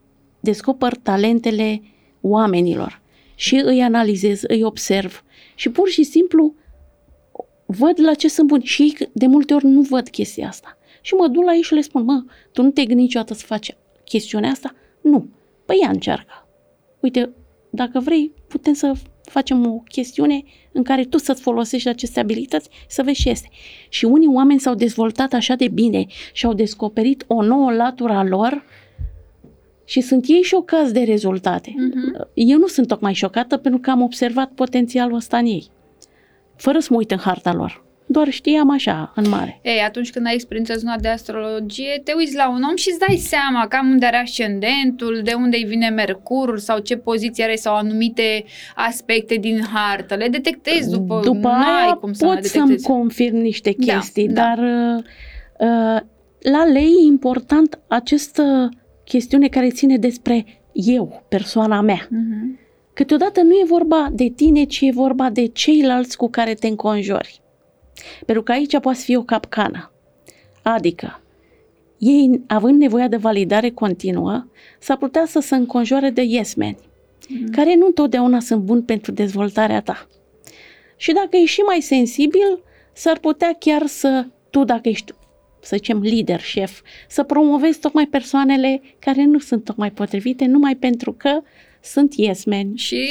descoper talentele oamenilor și îi analizez, îi observ și pur și simplu văd la ce sunt buni și ei de multe ori nu văd chestia asta. Și mă duc la ei și le spun, mă, tu nu te gândi niciodată să faci chestiunea asta? Nu. Păi ea încearcă. Uite, dacă vrei, putem să facem o chestiune în care tu să-ți folosești aceste abilități, să vezi ce este. Și unii oameni s-au dezvoltat așa de bine și au descoperit o nouă latură a lor și sunt ei șocați de rezultate. Uh-huh. Eu nu sunt tocmai șocată pentru că am observat potențialul ăsta în ei fără să mă uit în harta lor. Doar știam așa, în mare. Ei, atunci când ai experiența zona de astrologie, te uiți la un om și îți dai seama cam unde are ascendentul, de unde îi vine Mercur sau ce poziție are sau anumite aspecte din hartă. Le detectezi după, după aia cum să pot să-mi confirm niște da, chestii, da, dar da. Uh, la lei e important această chestiune care ține despre eu, persoana mea. Uh-huh. Câteodată nu e vorba de tine, ci e vorba de ceilalți cu care te înconjori. Pentru că aici poate fi o capcană. Adică, ei, având nevoie de validare continuă, s-ar putea să se înconjoare de yes men, mm. care nu întotdeauna sunt buni pentru dezvoltarea ta. Și dacă ești și mai sensibil, s-ar putea chiar să, tu dacă ești, să zicem, lider, șef, să promovezi tocmai persoanele care nu sunt tocmai potrivite, numai pentru că sunt yes men. Și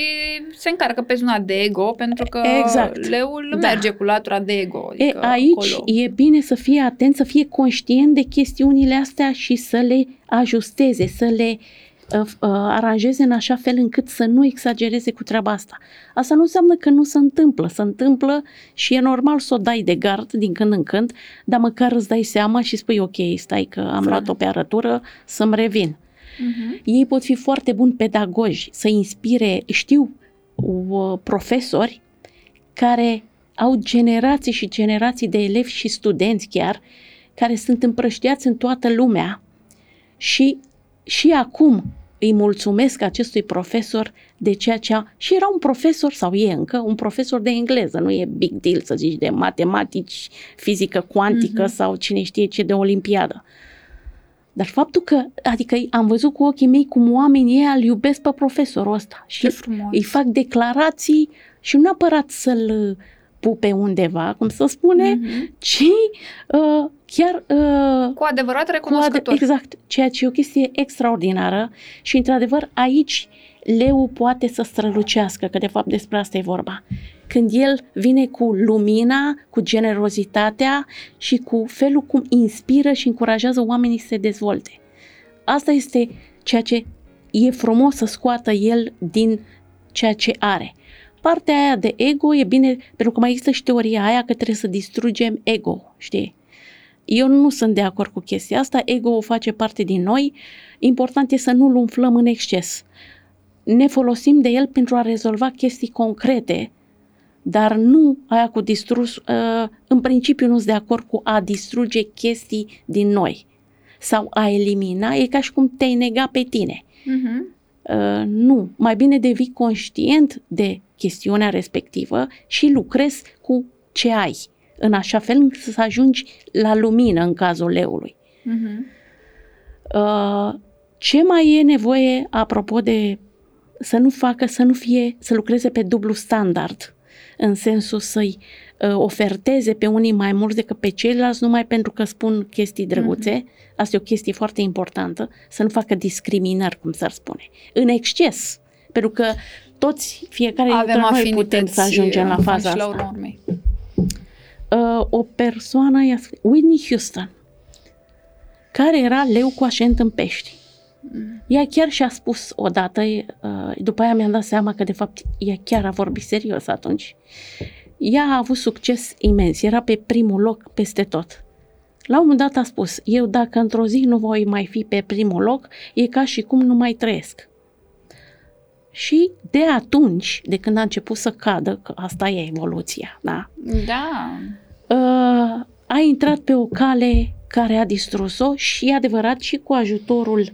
se încarcă pe zona de ego, pentru că exact. leul da. merge cu latura de ego. Adică e, aici acolo. e bine să fie atent, să fie conștient de chestiunile astea și să le ajusteze, să le uh, uh, aranjeze în așa fel încât să nu exagereze cu treaba asta. Asta nu înseamnă că nu se întâmplă. Se întâmplă și e normal să o dai de gard din când în când, dar măcar îți dai seama și spui ok, stai că am luat-o pe arătură, să-mi revin. Uh-huh. Ei pot fi foarte buni pedagogi, să inspire, știu, uh, profesori care au generații și generații de elevi și studenți chiar, care sunt împrăștiați în toată lumea și, și acum îi mulțumesc acestui profesor de ceea ce a... Și era un profesor, sau e încă, un profesor de engleză, nu e big deal să zici de matematici, fizică cuantică uh-huh. sau cine știe ce de olimpiadă. Dar faptul că, adică am văzut cu ochii mei cum oamenii ei îl iubesc pe profesorul ăsta și îi fac declarații și nu neapărat să-l pupe undeva, cum să spune, mm-hmm. ci uh, chiar... Uh, cu adevărat recunoscător. Cu ade- exact, ceea ce e o chestie extraordinară și, într-adevăr, aici leu poate să strălucească, că de fapt despre asta e vorba când el vine cu lumina, cu generozitatea și cu felul cum inspiră și încurajează oamenii să se dezvolte. Asta este ceea ce e frumos să scoată el din ceea ce are. Partea aia de ego e bine, pentru că mai există și teoria aia că trebuie să distrugem ego, știi? Eu nu sunt de acord cu chestia asta, ego o face parte din noi, important e să nu-l umflăm în exces. Ne folosim de el pentru a rezolva chestii concrete, dar nu aia cu distrus, uh, în principiu nu sunt de acord cu a distruge chestii din noi sau a elimina, e ca și cum te-ai nega pe tine. Uh-huh. Uh, nu, mai bine devii conștient de chestiunea respectivă și lucrezi cu ce ai, în așa fel încât să ajungi la lumină în cazul leului. Uh-huh. Uh, ce mai e nevoie, apropo de să nu facă, să nu fie, să lucreze pe dublu standard în sensul să-i uh, oferteze pe unii mai mulți decât pe ceilalți numai pentru că spun chestii drăguțe. Mm-hmm. Asta e o chestie foarte importantă, să nu facă discriminări, cum s-ar spune, în exces. Pentru că toți, fiecare dintre noi putem să ajungem la faza asta. Uh, o persoană, Whitney Houston, care era leu cu așent în pești. Ea chiar și-a spus odată, uh, după aia mi-am dat seama că de fapt ea chiar a vorbit serios atunci. Ea a avut succes imens, era pe primul loc peste tot. La un moment dat a spus, eu dacă într-o zi nu voi mai fi pe primul loc, e ca și cum nu mai trăiesc. Și de atunci, de când a început să cadă, că asta e evoluția, da? Da. Uh, a intrat pe o cale care a distrus-o și e adevărat și cu ajutorul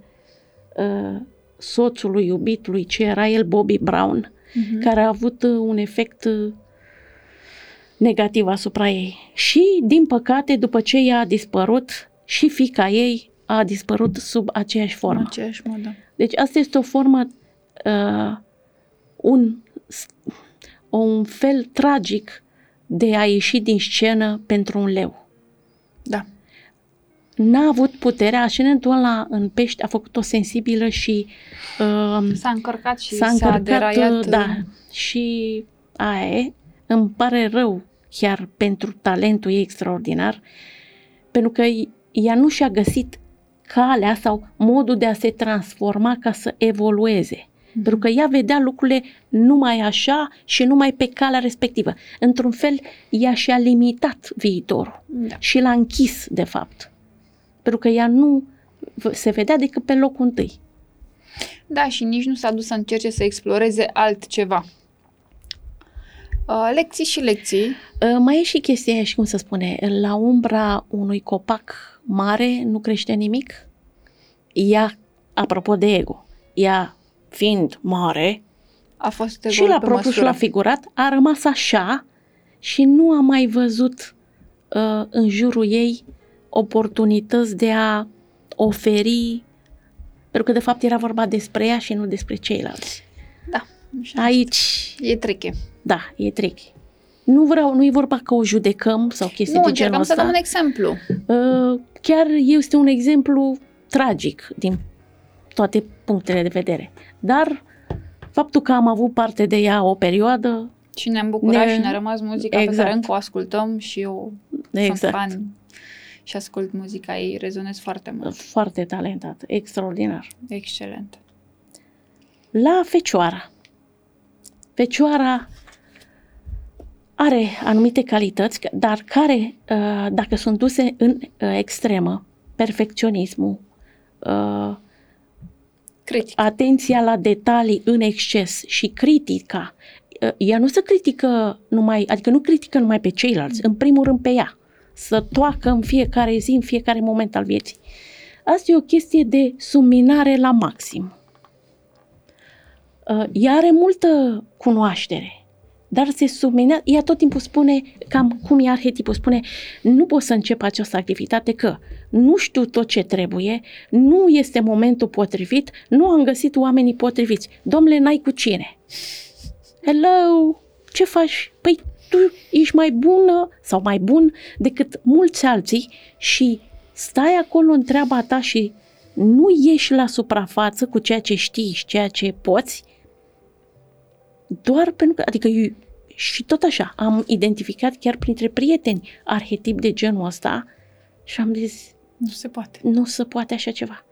uh, soțului, iubitului, ce era el, Bobby Brown, uh-huh. care a avut uh, un efect uh, negativ asupra ei. Și, din păcate, după ce ea a dispărut, și fica ei a dispărut sub aceeași formă. Aceeași modă. Deci asta este o formă, uh, un, un fel tragic de a ieși din scenă pentru un leu. Da. N-a avut puterea, ascendentul ăla în pești a făcut-o sensibilă și uh, S-a încărcat și s-a s-a încărcat, deraiat. da, și aia e, îmi pare rău chiar pentru talentul ei extraordinar, pentru că ea nu și-a găsit calea sau modul de a se transforma ca să evolueze. Mm-hmm. Pentru că ea vedea lucrurile numai așa și numai pe calea respectivă. Într-un fel, ea și-a limitat viitorul Da. și l-a închis, de fapt. Pentru că ea nu se vedea decât pe locul întâi. Da, și nici nu s-a dus să încerce să exploreze altceva. Uh, lecții și lecții. Uh, Mai e și chestia aia, și cum să spune, la umbra unui copac mare nu crește nimic. Ea, apropo de ego, ea fiind mare A fost și egoul la pe propriu și măsură. la figurat, a rămas așa și nu a mai văzut uh, în jurul ei oportunități de a oferi, pentru că de fapt era vorba despre ea și nu despre ceilalți. Da. Așa. Aici, E treche. da, e tricky. Nu vreau, nu e vorba că o judecăm sau chestii Nu, de genul încercăm să ăsta. dăm un exemplu. Uh, chiar este un exemplu tragic din toate punctele de vedere. Dar faptul că am avut parte de ea o perioadă, Și ne-am bucurat Ne- și ne-a rămas muzica pe Exact. care încă o ascultăm și eu sunt exact, fan și ascult muzica ei, rezonez foarte mult. foarte talentat, extraordinar. Excelent. La Fecioara. Fecioara are anumite calități, dar care, uh, dacă sunt duse în uh, extremă, perfecționismul, uh, Critic. atenția la detalii în exces și critica, uh, ea nu se critică numai, adică nu critică numai pe ceilalți, în primul rând pe ea, să toacă în fiecare zi, în fiecare moment al vieții. Asta e o chestie de suminare la maxim. Uh, Ea are multă cunoaștere, dar se subminează, ea tot timpul spune, cam cum e arhetipul, spune, nu pot să încep această activitate că nu știu tot ce trebuie, nu este momentul potrivit, nu am găsit oamenii potriviți. Domnule, n-ai cu cine. Hello, ce faci? Păi tu ești mai bună sau mai bun decât mulți alții și stai acolo în treaba ta și nu ieși la suprafață cu ceea ce știi și ceea ce poți, doar pentru că, adică eu, și tot așa, am identificat chiar printre prieteni arhetip de genul ăsta și am zis, Nu se poate. nu se poate așa ceva.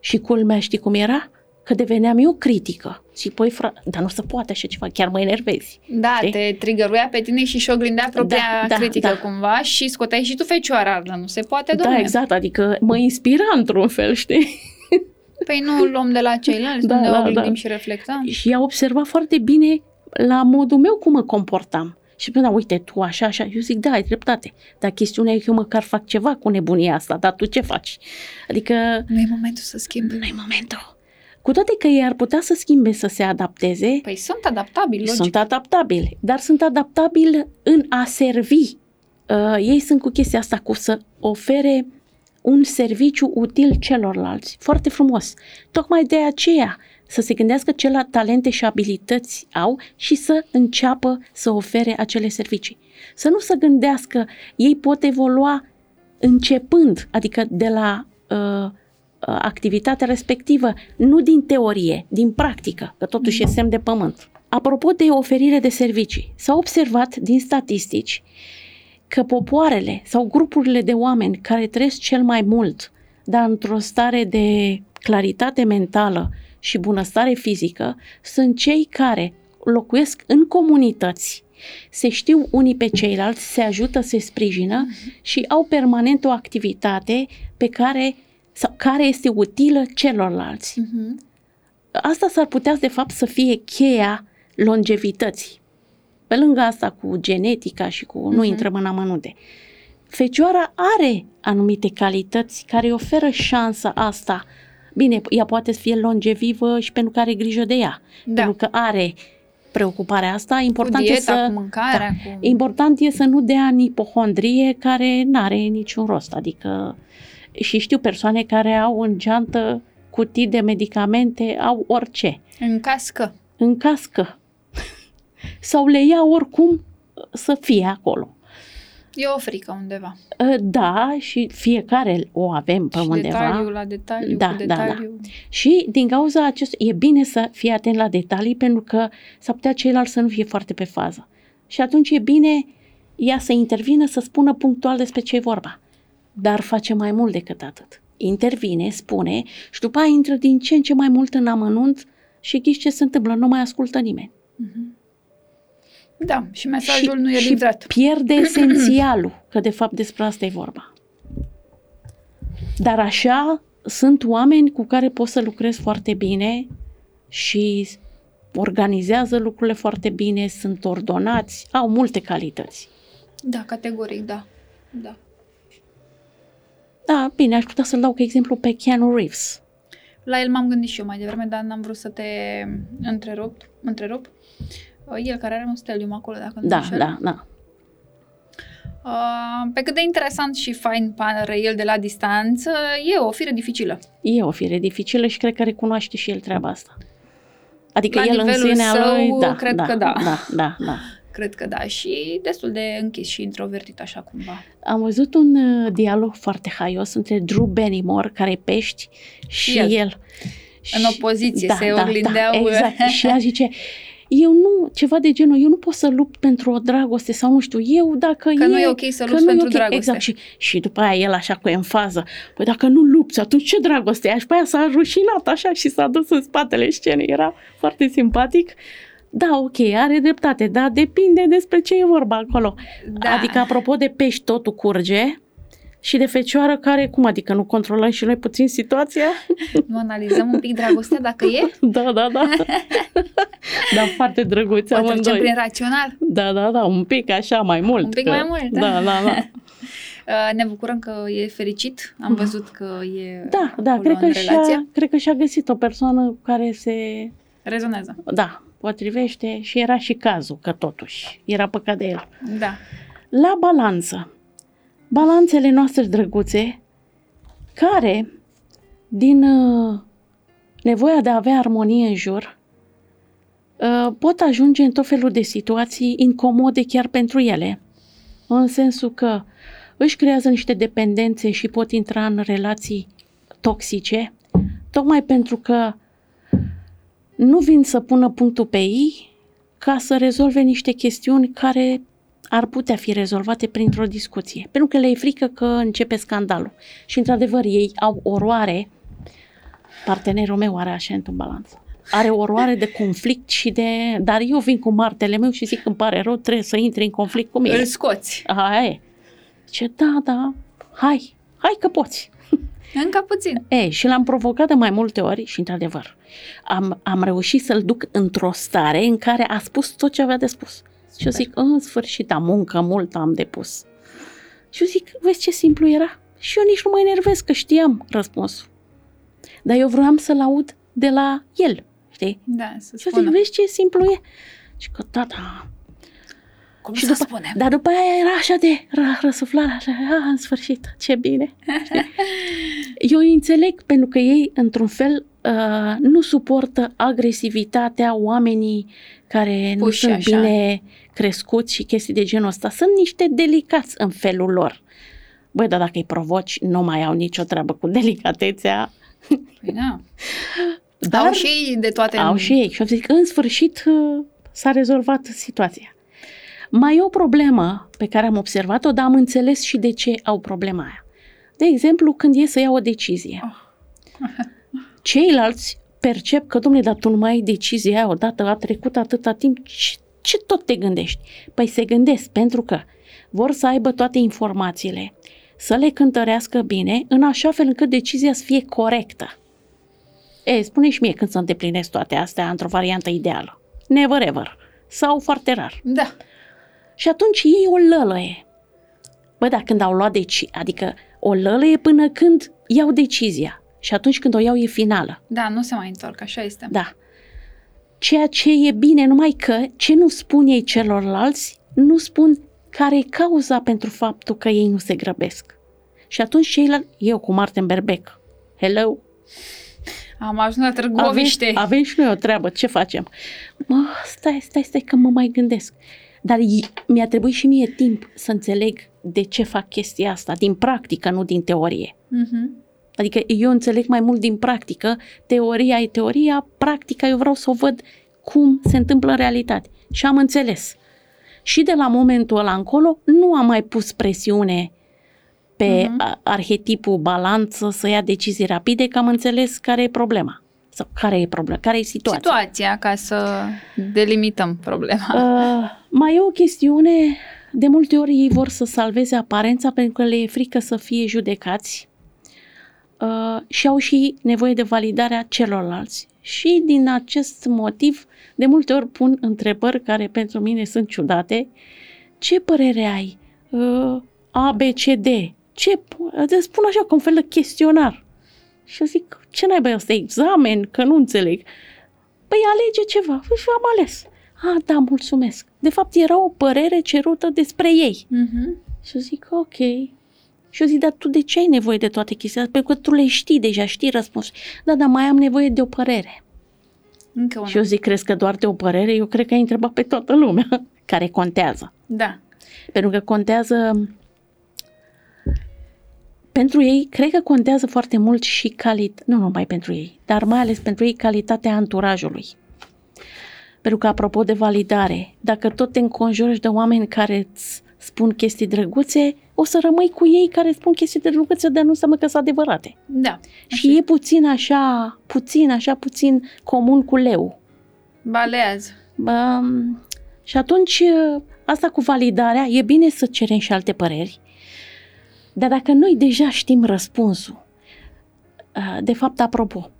Și culmea, știi cum era? Că deveneam eu critică. Și păi, fra... dar nu se poate așa ceva, chiar mă enervezi. Da, Știi? te trigăruia pe tine și și oglindea propria Da, da, critică da. cumva și scoteai și tu fecioara, dar nu se poate, domnule. Da, exact, adică mă inspira într-un fel, știi? Păi nu luăm de la ceilalți, Da, nu ne da, oglindim da. și reflectăm. Și a observat foarte bine la modul meu cum mă comportam. Și spunea, uite, tu așa, așa. Eu zic, da, ai dreptate. Dar chestiunea e că eu măcar fac ceva cu nebunia asta, dar tu ce faci? Adică Nu e momentul să schimbi. nu e momentul. Cu toate că ei ar putea să schimbe, să se adapteze, Păi sunt adaptabili, logic. sunt adaptabili, dar sunt adaptabili în a servi. Uh, ei sunt cu chestia asta, cu să ofere un serviciu util celorlalți. Foarte frumos. Tocmai de aceea să se gândească ce la talente și abilități au și să înceapă să ofere acele servicii. Să nu se gândească, ei pot evolua începând, adică de la uh, uh, activitatea respectivă, nu din teorie, din practică, că totuși e semn de pământ. Apropo de oferire de servicii, s-a observat din statistici că popoarele sau grupurile de oameni care trăiesc cel mai mult dar într-o stare de claritate mentală și bunăstare fizică sunt cei care locuiesc în comunități, se știu unii pe ceilalți, se ajută, se sprijină și au permanent o activitate pe care sau care este utilă celorlalți. Mhm. Asta s-ar putea, de fapt, să fie cheia longevității. Pe lângă asta cu genetica și cu, nu Mhm. intrăm în amănunte. Fecioara are anumite calități care îi oferă șansa asta. Bine, ea poate să fie longevivă și pentru că are grijă de ea. Da. Pentru că are preocuparea asta. Cu Important e dieta, să... cu mâncarea, cu... Important e să nu dea în ipohondrie care nu are niciun rost. Adică și știu persoane care au în geantă cutii de medicamente, au orice, În cască. în cască. Sau le ia oricum să fie acolo. E o frică undeva. Ă, Da, și fiecare o avem pe și undeva. detaliu la detaliu, Da, cu da, da. detaliu. Și din cauza acestui, e bine să fii atent la detalii pentru că s-ar putea ceilalți să nu fie foarte pe fază. Și atunci e bine ea să intervină, să spună punctual despre ce e vorba. Dar face mai mult decât atât. Intervine, spune și după aia intră din ce în ce mai mult în amănunt și ghiși ce se întâmplă, nu mai ascultă nimeni. Da, și mesajul și, nu e și livrat. pierde esențialul, că de fapt despre asta e vorba. Dar așa sunt oameni cu care poți să lucrezi foarte bine și organizează lucrurile foarte bine, sunt ordonați, au multe calități. Da, categoric, da. Da. Da, bine, aș putea să-l dau ca exemplu pe Keanu Reeves. La el m-am gândit și eu mai devreme, dar n-am vrut să te întrerup. întrerup. Uh, El care are un stelium acolo, dacă nu Da, înșel. da, da. Uh, Pe cât de interesant și fain pare el de la distanță, e o fire dificilă. E o fire dificilă și cred că recunoaște și el treaba asta. Adică La el în nivelul sinea său, lui, da, cred da, că da. Da, da, da. Cred că da. Și destul de închis și introvertit așa cumva. Am văzut un uh, dialog foarte haios între Drew Barrymore, care e pești, și el. el. În opoziție, se oglindeau. Da, exact. și ea zice, eu nu, ceva de genul, eu nu pot să lupt pentru o dragoste sau nu știu, eu dacă Că e... nu e ok să că lupți nu e pentru ok. dragoste. Exact, și, și după aia el așa cu enfază, păi dacă nu lupți, atunci ce dragoste ai? Și pe aia s-a rușinat așa și s-a dus în spatele scenei, era foarte simpatic. Da, ok, are dreptate, dar depinde despre ce e vorba acolo. Da. Adică, apropo de pești, totul curge și de fecioară care, cum adică, nu controlăm și noi puțin situația? Nu analizăm un pic dragostea dacă e? Da, da, da. da, foarte drăguț Poate mergem amândoi. prin rațional. Da, da, da, un pic așa mai mult. Un pic că... mai mult, da. Da, da, da. Uh, Ne bucurăm că e fericit. Am văzut că e Da, da, acolo cred în că, relație. și-a, cred că și-a găsit o persoană cu care se, Rezonează. da, potrivește și era și cazul, că totuși era păcat de el. Da. La balanță. Balanțele noastre drăguțe, care, din uh, nevoia de a avea armonie în jur, uh, pot ajunge în tot felul de situații incomode chiar pentru ele. În sensul că își creează niște dependențe și pot intra în relații toxice, tocmai pentru că nu vin să pună punctul pe ei ca să rezolve niște chestiuni care ar putea fi rezolvate printr-o discuție. Pentru că le e frică că începe scandalul. Și, într-adevăr, ei au oroare, partenerul meu are ascent în balanță, are oroare de conflict și de... Dar eu vin cu martele meu și zic, îmi pare rău, trebuie să intri în conflict cu mine. Îl scoți. Aia e. Ce da, da, hai, hai că poți. Încă puțin. E, și l-am provocat de mai multe ori și, într-adevăr, am, am reușit să-l duc într-o stare în care a spus tot ce avea de spus. Și eu zic, în sfârșit, am muncă mult am depus. Și eu zic, vezi ce simplu era? Și eu nici nu mă enervez, că știam răspunsul. Dar eu vreau să-l aud de la el, știi? Da, să Și eu zic, spună. vezi ce simplu e? Și că, da, da, Cum și să după, spunem? Dar după aia era așa de ră- răsuflare, așa, a, în sfârșit, ce bine. Știi? Eu îi înțeleg pentru că ei, într-un fel, uh, nu suportă agresivitatea oamenii care nu Puși sunt așa. bine crescuți și chestii de genul ăsta. Sunt niște delicați în felul lor. Băi, dar dacă îi provoci, nu mai au nicio treabă cu delicatețea. Păi da. Dar Au și ei de toate. au și ei. Și am zic, în sfârșit uh, s-a rezolvat situația. Mai e o problemă pe care am observat-o, dar am înțeles și de ce au problema aia. De exemplu, când e să ia o decizie. Ceilalți percep că, domnule, dar tu nu mai ai decizia aia odată, a trecut atâta timp, ce, ce tot te gândești? Păi se gândesc pentru că vor să aibă toate informațiile, să le cântărească bine, în așa fel încât decizia să fie corectă. E, spune și mie când să îndeplinesc toate astea într-o variantă ideală. Never ever. Sau foarte rar. Da. Și atunci ei o lălăie. Bă, dar când au luat deci, adică o lălăie până când iau decizia. Și atunci când o iau e finală. Da, nu se mai întorc, așa este. Da. Ceea ce e bine, numai că ce nu spun ei celorlalți, nu spun care e cauza pentru faptul că ei nu se grăbesc. Și atunci ceilalți, eu cu Martin Berbec, hello, Am ajuns la Târgoviște. avem, avem și noi o treabă, ce facem? Mă, stai, stai, stai că mă mai gândesc. Dar i- mi-a trebuit și mie timp să înțeleg de ce fac chestia asta, din practică, nu din teorie. Mhm. Adică eu înțeleg mai mult din practică, teoria e teoria, practica eu vreau să o văd cum se întâmplă în realitate. Și am înțeles. Și de la momentul ăla încolo nu am mai pus presiune pe Mhm. uh-huh. arhetipul balanță să ia decizii rapide, că am înțeles care e problema. Sau care e problema, care e situația. Situația, ca să delimităm problema. Uh, mai e o chestiune, de multe ori ei vor să salveze aparența pentru că le e frică să fie judecați uh, și au și nevoie de validarea celorlalți. Și din acest motiv, de multe ori pun întrebări care pentru mine sunt ciudate. Ce părere ai? Uh, A, B, C, D. Ce? Îți spun așa, ca un fel de chestionar. Și eu zic, ce naiba e ăsta? Examen? Că nu înțeleg. Păi alege ceva. Și am ales. Ah, da, mulțumesc. De fapt, era o părere cerută despre ei. Mhm. Și eu zic, ok. Și eu zic, dar tu de ce ai nevoie de toate chestiile astea? Pentru că tu le știi deja, știi răspunsul. Da, dar mai am nevoie de o părere. Încă una. Și eu zic, crezi că doar de o părere? Eu cred că ai întrebat pe toată lumea care contează. Da. Pentru că contează... Pentru ei, cred că contează foarte mult și calitatea, nu numai pentru ei, dar mai ales pentru ei calitatea anturajului. Pentru că, apropo de validare, dacă tot te înconjori de oameni care îți spun chestii drăguțe, o să rămâi cu ei care spun chestii drăguțe, dar nu înseamnă că sunt adevărate. Da. Și e puțin așa, puțin, așa, puțin comun cu leu. Balează. Bă, și atunci, asta cu validarea, e bine să cerem și alte păreri, dar dacă noi deja știm răspunsul, de fapt, apropo,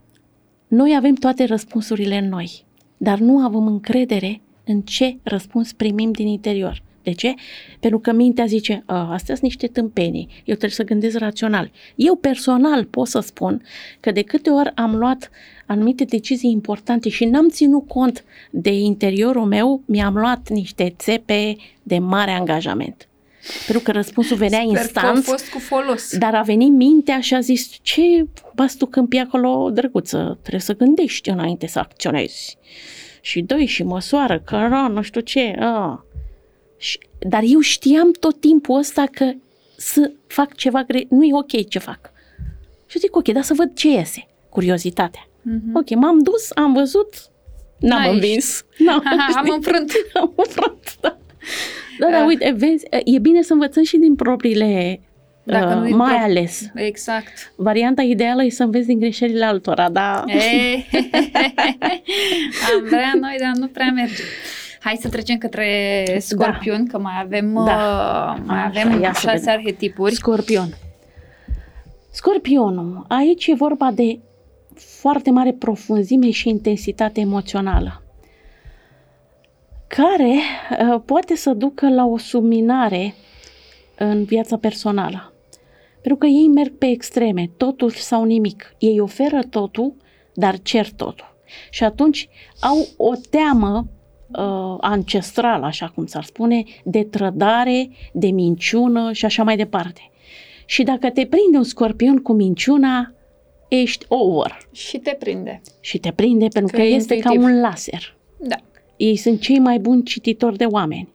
noi avem toate răspunsurile în noi, dar nu avem încredere în ce răspuns primim din interior. De ce? Pentru că mintea zice, "A, astea sunt niște tâmpenii, eu trebuie să gândesc rațional. Eu personal pot să spun că de câte ori am luat anumite decizii importante și n-am ținut cont de interiorul meu, mi-am luat niște țepe de mare angajament. Pentru că răspunsul venea Sper că instant, a fost cu folos. dar a venit mintea și a zis, ce bați tu câmpii acolo, drăguță, trebuie să gândești înainte să acționezi. Și dă și măsoară, că nu, nu știu ce. A. Și, dar eu știam tot timpul ăsta că să fac ceva gre... nu e ok ce fac. Și zic, ok, dar să văd ce iese. Curiozitatea. Mhm. Ok, m-am dus, am văzut, n-am N-ai învins. N-am Am înfrânt. am înfrânt, da. Da, Da. dar uite, vezi, e bine să învățăm și din propriile, Dacă nu uh, din mai pro- ales. Exact. Varianta ideală e să înveți din greșelile altora, dar Ei, am vrea noi, dar nu prea merge. Hai să trecem către scorpion, că mai avem, Da. uh, mai Așa, avem ia să șase vedem. arhetipuri. Scorpion. Scorpionul. Aici e vorba de foarte mare profunzime și intensitate emoțională, care uh, poate să ducă la o subminare în viața personală. Pentru că ei merg pe extreme, totul sau nimic. Ei oferă totul, dar cer totul. Și atunci au o teamă uh, ancestrală, așa cum s-ar spune, de trădare, de minciună și așa mai departe. Și dacă te prinde un scorpion cu minciuna, ești over. Și te prinde. Și te prinde pentru Că că, e este intuitiv. ca un laser. Da. Ei sunt cei mai buni cititori de oameni.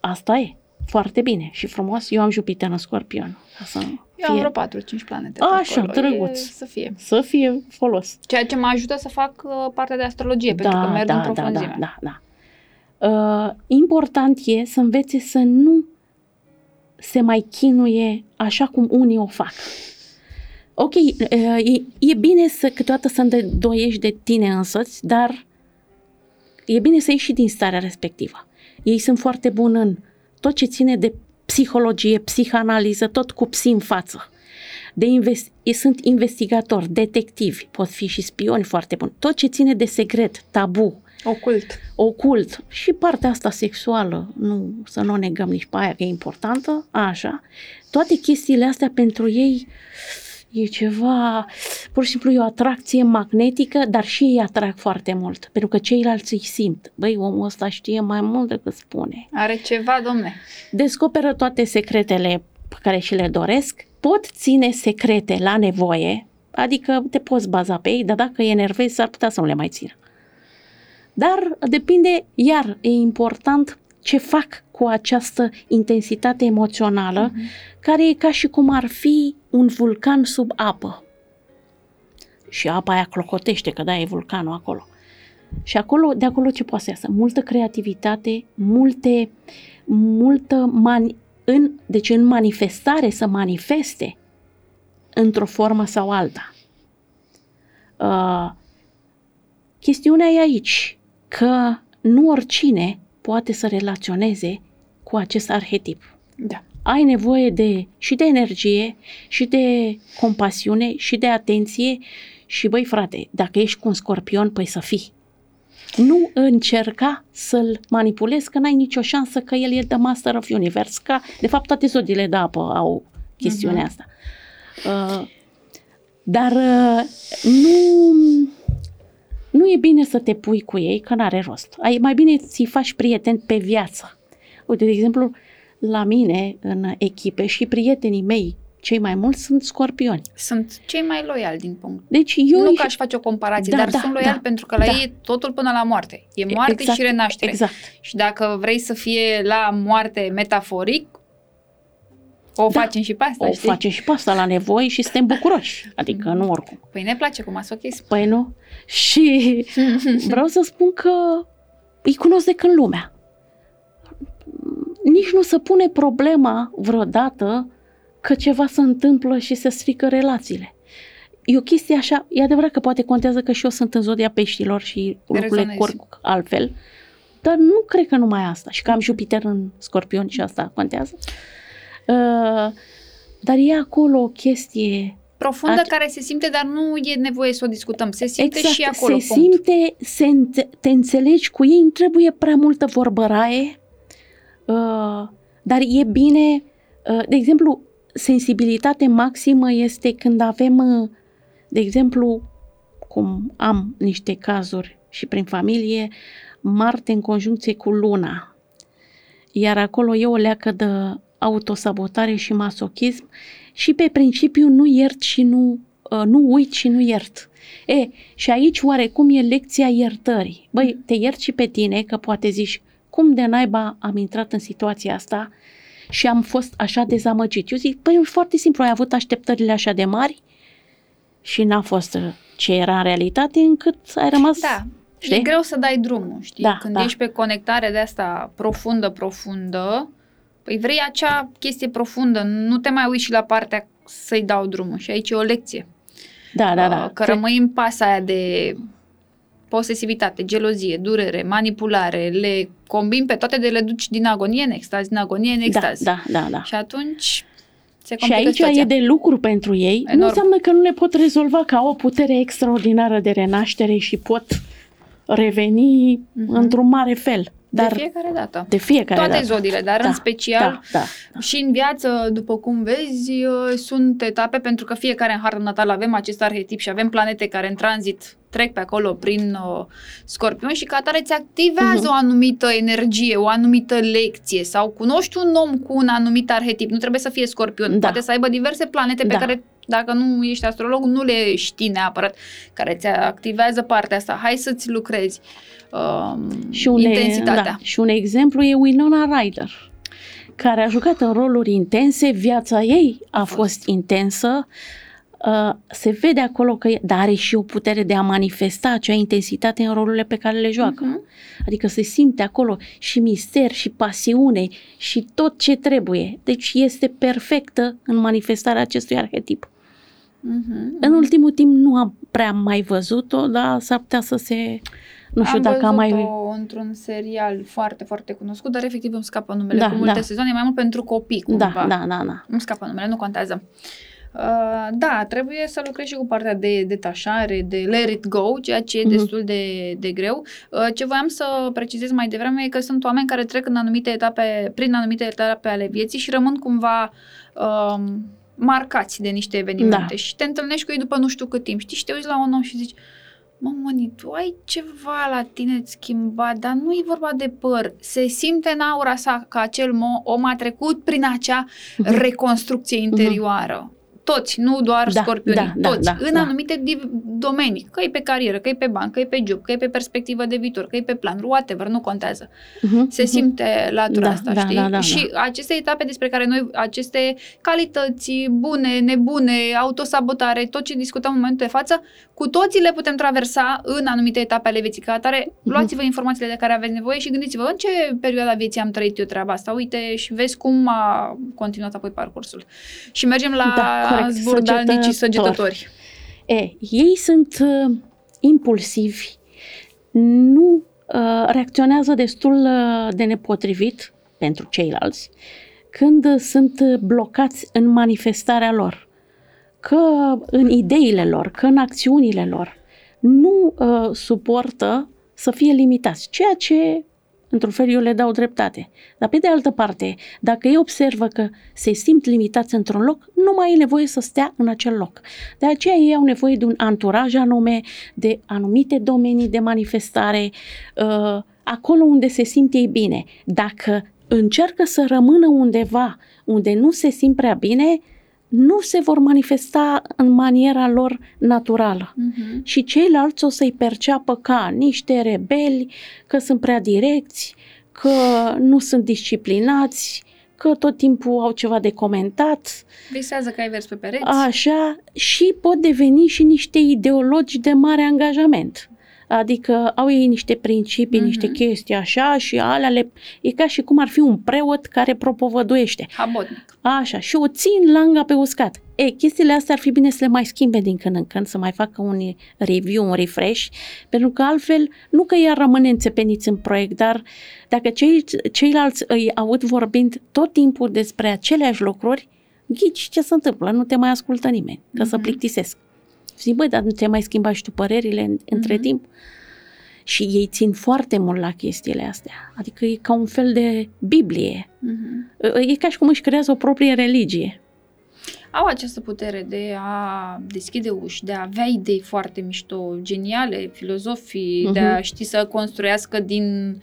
Asta e. Foarte bine și frumos. Eu am Jupiter în scorpion. Ca să Eu am fie, vreo 4-5 planete. Așa, pe acolo. drăguț. E, să fie. să fie folos. Ceea ce mă ajută să fac uh, partea de astrologie, pentru că merg da, în da, profunzime. da, da, da. Uh, important e să învețe să nu se mai chinuie așa cum unii o fac. Ok, e, e bine să câteodată să îndoiești de tine însuți, dar e bine să ieși și din starea respectivă. Ei sunt foarte buni în tot ce ține de psihologie, psihanaliză, tot cu psi în față. De invest- sunt investigatori, detectivi, pot fi și spioni foarte buni. Tot ce ține de secret, tabu, Ocult. ocult și partea asta sexuală, nu, să nu o negăm nici pe aia că e importantă, așa. Toate chestiile astea pentru ei e ceva, pur și simplu e o atracție magnetică, dar și ei atrag foarte mult, pentru că ceilalți îi simt. Băi, omul ăsta știe mai mult decât spune. Are ceva, domne. Descoperă toate secretele pe care și le doresc, pot ține secrete la nevoie, adică te poți baza pe ei, dar dacă e enervezi, s-ar putea să nu le mai țină. Dar depinde, iar e important ce fac cu această intensitate emoțională, uh-huh. care e ca și cum ar fi un vulcan sub apă. Și apa aia clocotește, că da, e vulcanul acolo. Și acolo, de acolo ce poate să iasă? Multă creativitate, multe, multă mani, în, deci în manifestare să manifeste într-o formă sau alta. Uh, chestiunea e aici că nu oricine poate să relaționeze cu acest arhetip. Da. Ai nevoie de și de energie, și de compasiune, și de atenție și băi frate, dacă ești cu un scorpion, păi să fii. Nu încerca să-l manipulezi, că n-ai nicio șansă că el e the master of universe, ca de fapt toate zodiile de apă au chestiunea uh-huh. asta. Uh, dar uh, nu nu e bine să te pui cu ei, că n-are rost. Ai mai bine ți faci prieteni pe viață. Uite, de exemplu, la mine, în echipe și prietenii mei, cei mai mulți sunt scorpioni. Sunt cei mai loiali din punct. Deci eu... Nu că aș face o comparație, da, dar da, sunt loiali da, pentru că la da. ei e totul până la moarte. E moarte exact, și renaștere. Exact. Și dacă vrei să fie la moarte metaforic, o da, facem și pe asta, O știi? facem și pe asta la nevoie și suntem bucuroși. Adică nu oricum. Păi ne place cu masochism. Păi nu. Și vreau să spun că îi cunosc de când lumea. Nici nu se pune problema vreodată că ceva se întâmplă și se strică relațiile. E o chestie așa, e adevărat că poate contează că și eu sunt în zodia peștilor și lucrurile curg altfel, dar nu cred că numai asta. Și că am Jupiter în scorpion și asta contează. Uh, dar e acolo o chestie profundă At- care se simte, dar nu e nevoie să o discutăm. Se simte exact, și acolo. Se punct. simte, se înțe- te înțelegi cu ei, nu trebuie prea multă vorbăraie, uh, dar e bine, uh, de exemplu, sensibilitate maximă este când avem, uh, de exemplu, cum am niște cazuri și prin familie, Marte în conjuncție cu Luna. Iar acolo e o leacă de autosabotare și masochism și pe principiu nu iert și nu, uh, nu uit și nu iert. E, și aici oarecum e lecția iertării. Băi, te iert și pe tine că poate zici, cum de naiba am intrat în situația asta și am fost așa dezamăgit. Eu zic, păi foarte simplu, ai avut așteptările așa de mari și n-a fost uh, ce era în realitate încât ai rămas... Da, știi? e greu să dai drumul, știi? Da, Când da. ești pe conectare de asta profundă, profundă, Păi vrei acea chestie profundă, nu te mai uiți și la partea să-i dau drumul. Și aici e o lecție. Da, da, da. Că rămâi în pasa aia de posesivitate, gelozie, durere, manipulare, le combini pe toate de le duci din agonie în extaz, din agonie în extaz. Da, da, da. da. Și atunci se și aici situația. e de lucru pentru ei. Enorm. Nu înseamnă că nu le pot rezolva ca o putere extraordinară de renaștere și pot reveni uh-huh. într-un mare fel. Dar de fiecare dată. De fiecare Toate dată. zodiile, dar da, în special da, da. și în viață, după cum vezi, uh, sunt etape pentru că fiecare în hartă natal avem acest arhetip și avem planete care în tranzit trec pe acolo prin uh, scorpion și ca atare îți activează uh-huh. o anumită energie, o anumită lecție sau cunoști un om cu un anumit arhetip. Nu trebuie să fie scorpion, Da. poate să aibă diverse planete pe Da. care dacă nu ești astrolog, nu le știi neapărat, care ți activează partea asta. Hai să-ți lucrezi um, Și un, intensitatea. da, și un exemplu e Winona Ryder, care a jucat în roluri intense, viața ei a fost intensă, uh, se vede acolo că dar are și o putere de a manifesta acea intensitate în rolurile pe care le joacă. Mhm. Adică se simte acolo și mister și pasiune și tot ce trebuie. Deci este perfectă în manifestarea acestui arhetip. Mhm. În ultimul timp nu am prea mai văzut-o, dar s-ar putea să se... Nu știu am dacă am mai... văzut-o într-un serial foarte, foarte cunoscut, dar efectiv îmi scapă numele. Da, cu multe da. sezoane, mai mult pentru copii, cumva. Da, da, da, da. Îmi scapă numele, nu contează. Uh, da, trebuie să lucrezi și cu partea de detașare, de let it go, ceea ce e Mhm. destul de, de greu. Uh, ce voiam să precizez mai devreme e că sunt oameni care trec în anumite etape, prin anumite etape ale vieții și rămân cumva um, marcați de niște evenimente Da. și te întâlnești cu ei după nu știu cât timp. Știi, și te uiți la un om și zici, Mă, Moni, tu ai ceva la tine schimbat, dar nu e vorba de păr. Se simte în aura sa că acel mo- om a trecut prin acea Mhm. reconstrucție interioară. Toți, nu doar Da, scorpionii, da, da, toți, da, în da. anumite div- domenii, că e pe carieră, că e pe bani, că e pe job, că e pe perspectivă de viitor, că e pe plan, whatever, nu contează. Mhm, Se mhm. simte latura Da, asta, da, știi? da, da, și aceste etape despre care noi, aceste calități bune, nebune, autosabotare, tot ce discutăm în momentul de față, cu toții le putem traversa în anumite etape ale vieții. Ca atare, Mhm. luați-vă informațiile de care aveți nevoie și gândiți-vă în ce perioada vieții am trăit eu treaba asta. Uite și vezi cum a continuat apoi parcursul. Și mergem la Da, corect. zburdalnicii Săgetători. săgetători. E, ei sunt uh, impulsivi, nu uh, reacționează destul uh, de nepotrivit pentru ceilalți când uh, sunt uh, blocați în manifestarea lor, că în ideile lor, că în acțiunile lor, nu uh, suportă să fie limitați, ceea ce într-un fel eu le dau dreptate. Dar pe de altă parte, dacă ei observă că se simt limitați într-un loc, nu mai e nevoie să stea în acel loc. De aceea ei au nevoie de un anturaj anume, de anumite domenii de manifestare, uh, acolo unde se simt ei bine. Dacă încearcă să rămână undeva unde nu se simt prea bine, nu se vor manifesta în maniera lor naturală Mhm. și ceilalți o să-i perceapă ca niște rebeli, că sunt prea direcți, că nu sunt disciplinați, că tot timpul au ceva de comentat, Visează că ai vers pe pereți. așa, și pot deveni și niște ideologi de mare angajament. Adică au ei niște principii, Mhm. niște chestii așa și alea le... E ca și cum ar fi un preot care propovăduiește. Habotnic. Așa, și o țin langa pe uscat. E, chestiile astea ar fi bine să le mai schimbe din când în când, să mai facă un review, un refresh, pentru că altfel, nu că ea rămâne înțepeniți în proiect, dar dacă cei, ceilalți îi aud vorbind tot timpul despre aceleași lucruri, ghici ce se întâmplă, nu te mai ascultă nimeni, că să Mhm. plictisesc. Zic, băi, dar nu te mai schimba și tu părerile în, între Mhm. timp? Și ei țin foarte mult la chestiile astea. Adică e ca un fel de Biblie. Mhm. E ca și cum își creează o proprie religie. au această putere de a deschide uși, de a avea idei foarte mișto, geniale, filozofii, Mhm. de a ști să construiască din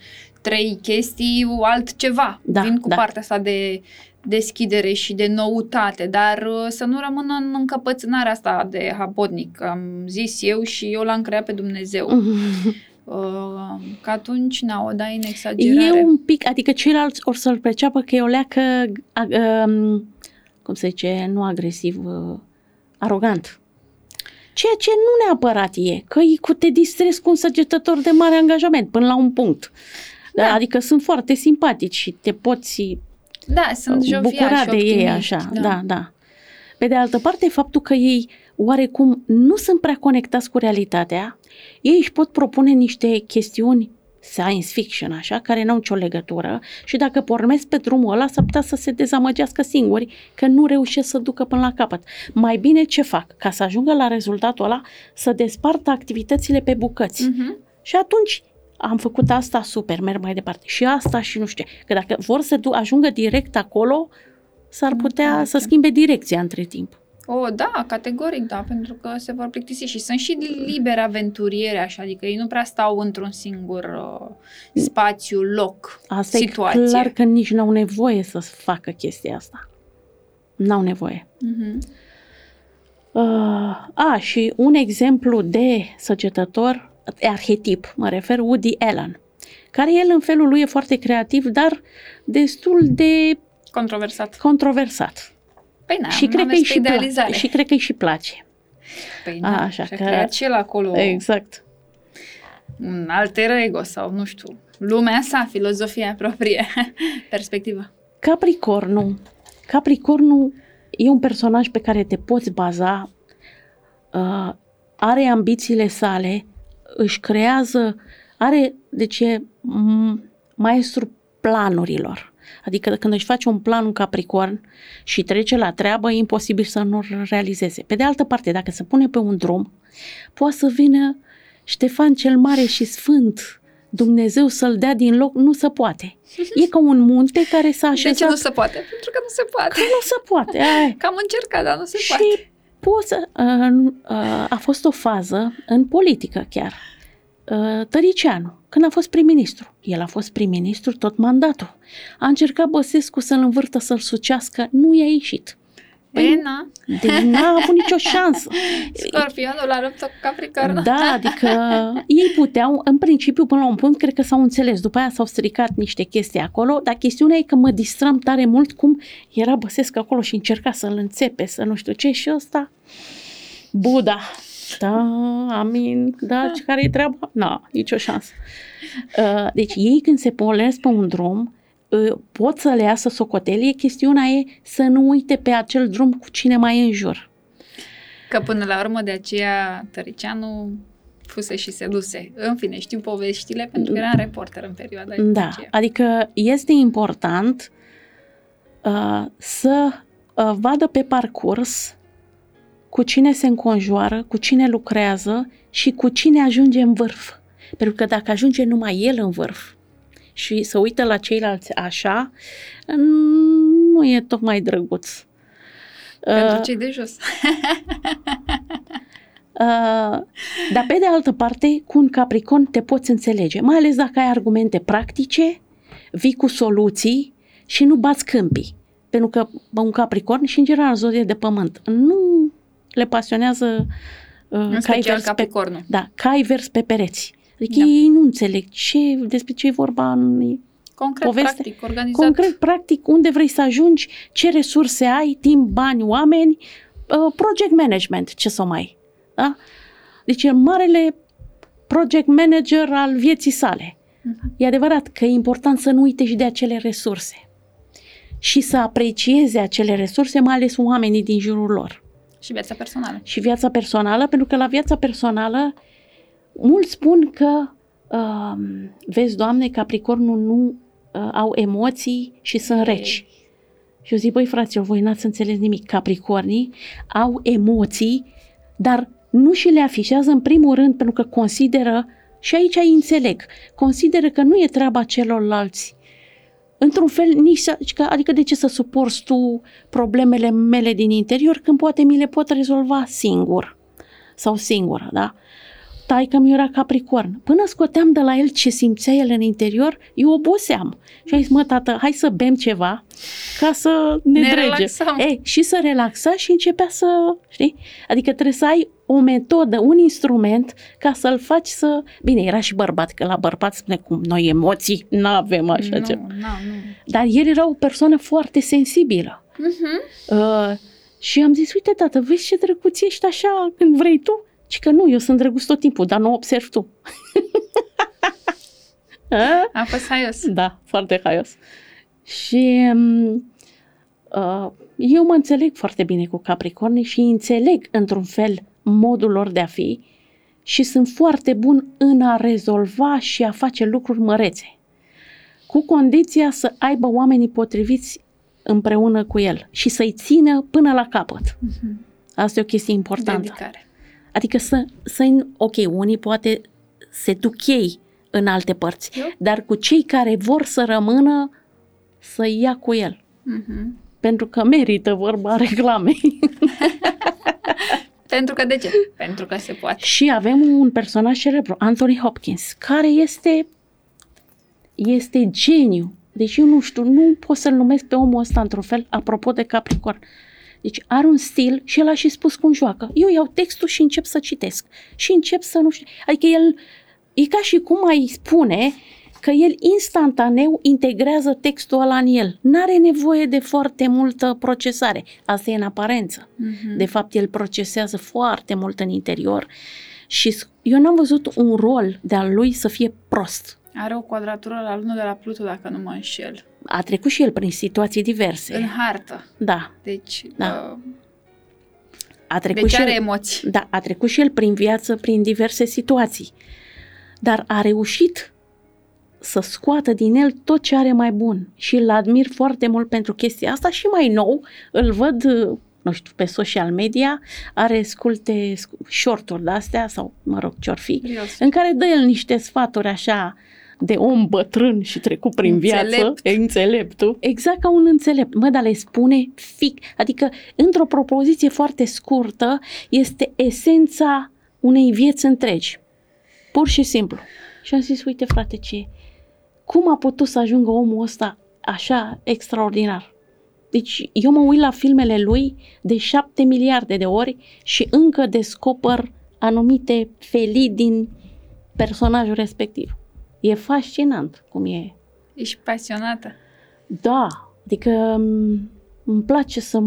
trei chestii altceva. Da, Vin cu da. partea asta de deschidere și de noutate, dar uh, să nu rămână în încăpățânarea asta de habotnic. Am zis eu și eu l-am creat pe Dumnezeu. Uh, că atunci, na, o dai în exagerare. E un pic, adică ceilalți or să-l perceapă că e o leacă, a, um, cum se zice, nu agresiv, uh, arogant. Ceea ce nu neapărat e, că e cu te distrezi cu un săgetător de mare angajament până la un punct. Da. Adică sunt foarte simpatici și te poți Da, sunt joviali bucura și de ei optimiști, așa, da. da, Pe de altă parte, faptul că ei oarecum nu sunt prea conectați cu realitatea, ei își pot propune niște chestiuni science fiction, așa, care n-au nicio legătură și dacă pornesc pe drumul ăla, s-ar putea să se dezamăgească singuri că nu reușesc să ducă până la capăt. Mai bine ce fac? Ca să ajungă la rezultatul ăla, să despartă activitățile pe bucăți. Mhm. Și atunci am făcut asta, super, merg mai departe. Și asta și nu știu ce. Că dacă vor să du- ajungă direct acolo, s-ar putea merge. să schimbe direcția între timp. O, da, categoric, da, pentru că se vor plictisi și sunt și libere aventuriere, așa, adică ei nu prea stau într-un singur uh, spațiu, loc, Asta situație. e clar că nici n-au nevoie să facă chestia asta. N-au nevoie. Mhm. Uh, a, și un exemplu de săgetător, arhetip, mă refer, Woody Allen, care el în felul lui e foarte creativ, dar destul de Controversat. controversat. Păi na, și, cred că aveți îi și, idealizare. pla- și cred că îi și place. Păi da, Așa așa că- că... creat și el acolo Exact. un alter ego sau nu știu, lumea sa, filozofia proprie, perspectiva. Capricornul. Capricornul e un personaj pe care te poți baza, uh, are ambițiile sale, își creează, are, deci e m- maestru planurilor. Adică când își face un plan un Capricorn și trece la treabă, e imposibil să nu realizeze. Pe de altă parte, dacă se pune pe un drum, poate să vină Ștefan cel Mare și Sfânt, Dumnezeu să-l dea din loc, nu se poate. E ca un munte care s-a De așezat ce nu se poate? Pentru că nu se poate. Că nu se poate. Ai. Că am încercat, dar nu se și poate. Poți să, uh, uh, a fost o fază în politică chiar. Uh, Tăricianu, când a fost prim-ministru. El a fost prim-ministru tot mandatul. A încercat Băsescu să-l învârtă, să-l sucească, nu i-a ieșit. Păi, E, na, Deci n-a avut nicio șansă. scorpionul la luptă cu Capricorn. Da, adică ei puteau, în principiu, până la un punct, cred că s-au înțeles. După aia s-au stricat niște chestii acolo, dar chestiunea e că mă distram tare mult cum era Băsescu acolo și încerca să-l înțepe, să nu știu ce, și ăsta, Buda. Da, amin, da, ce care e treaba? Nu, nicio șansă. Uh, Deci ei când se polesc pe un drum, uh, pot să le iasă socotelie, chestiunea e să nu uite pe acel drum cu cine mai e în jur. Că până la urmă de aceea Tăricianu fuse și seduse. În fine, știu poveștile pentru că eram reporter în perioada Da, aceea. adică este important uh, să uh, vadă pe parcurs cu cine se înconjoară, cu cine lucrează și cu cine ajunge în vârf. Pentru că dacă ajunge numai el în vârf și să uită la ceilalți așa, nu e tocmai drăguț. Pentru Uh, cei de jos. Uh, dar pe de altă parte, cu un Capricorn te poți înțelege, mai ales dacă ai argumente practice, vii cu soluții și nu bați câmpii. Pentru că bă, un Capricorn și în general zodie de pământ nu le pasionează uh, În cai special vers pe, Capricornul. da, cai vers pe pereți. Adică Da. ei nu înțeleg ce, despre ce e vorba în Concret, poveste- practic, organizat. concret, practic, unde vrei să ajungi, ce resurse ai, timp, bani, oameni, uh, project management, ce să mai. Da? Deci e marele project manager al vieții sale. Mhm. E adevărat că e important să nu uite și de acele resurse și să aprecieze acele resurse, mai ales oamenii din jurul lor Și viața personală. și viața personală, pentru că la viața personală mulți spun că uh, vezi, Doamne, Capricornul nu uh, au emoții și sunt reci. Și eu zic, băi, fraților, voi n-ați înțeles nimic. Capricornii au emoții, dar nu și le afișează în primul rând pentru că consideră, și aici îi înțeleg, consideră că nu e treaba celorlalți. Într-un fel, nici să, adică de ce să suporți tu problemele mele din interior când poate mi le pot rezolva singur sau singură, da? Taică mi era capricorn. Până scoteam de la el ce simțea el în interior, eu oboseam. Și am zis, mă, tată, hai să bem ceva ca să ne, Ne drege. relaxăm. E, și să relaxa și începea să, știi? Adică trebuie să ai o metodă, un instrument ca să-l faci să... Bine, era și bărbat, că la bărbat spune cum noi emoții nu avem așa nu, ceva. nu, nu. Dar el era o persoană foarte sensibilă. Mhm. Uh, și am zis, uite tată, vezi ce drăguț ești așa când vrei tu? Și că nu, eu sunt drăguț tot timpul, dar nu o observ tu. A? A fost haios. Da, foarte haios. Și um, uh, eu mă înțeleg foarte bine cu Capricorni și înțeleg într-un fel modul lor de a fi și sunt foarte bun în a rezolva și a face lucruri mărețe. Cu condiția să aibă oamenii potriviți împreună cu el și să-i țină până la capăt. Mhm. Asta e o chestie importantă. Dedicare. Adică să, să ok, unii poate se duc ei în alte părți, Eu? dar cu cei care vor să rămână, să ia cu el. Mhm. Pentru că merită vorba reclamei. Pentru că de ce? Pentru că se poate. și avem un personaj celebru, Anthony Hopkins, care este este geniu. Deci eu nu știu, nu pot să-l numesc pe omul ăsta într-un fel, apropo de Capricorn. Deci are un stil și el a și spus cum joacă. Eu iau textul și încep să citesc. Și încep să nu știu. Adică el e ca și cum ai spune că el instantaneu integrează textul ăla în el. N-are nevoie de foarte multă procesare. Asta e în aparență. Mhm. De fapt, el procesează foarte mult în interior și s- eu n-am văzut un rol de-al lui să fie prost. Are o quadratură la lună de la Pluto, dacă nu mă înșel. A trecut și el prin situații diverse. În hartă. Da, Deci, Da. uh, a trecut deci și are el, emoții. da, a trecut și el prin viață, prin diverse situații. Dar a reușit să scoată din el tot ce are mai bun și îl admir foarte mult pentru chestia asta și mai nou îl văd, uh, nu știu, pe social media, are sculte sc- short-uri de-astea sau, mă rog, ce-or fi, Serios. în care dă el niște sfaturi așa de om bătrân și trecut prin viață, Înțelept. e înțeleptul, exact ca un înțelept. Mă, dar le spune fic, adică într-o propoziție foarte scurtă este esența unei vieți întregi. Pur și simplu. Și am zis, uite frate, ce cum a putut să ajungă omul ăsta așa extraordinar? Deci eu mă uit la filmele lui de șapte miliarde de ori și încă descoper anumite felii din personajul respectiv. E fascinant cum e. Ești pasionată. Da, adică m- îmi place să...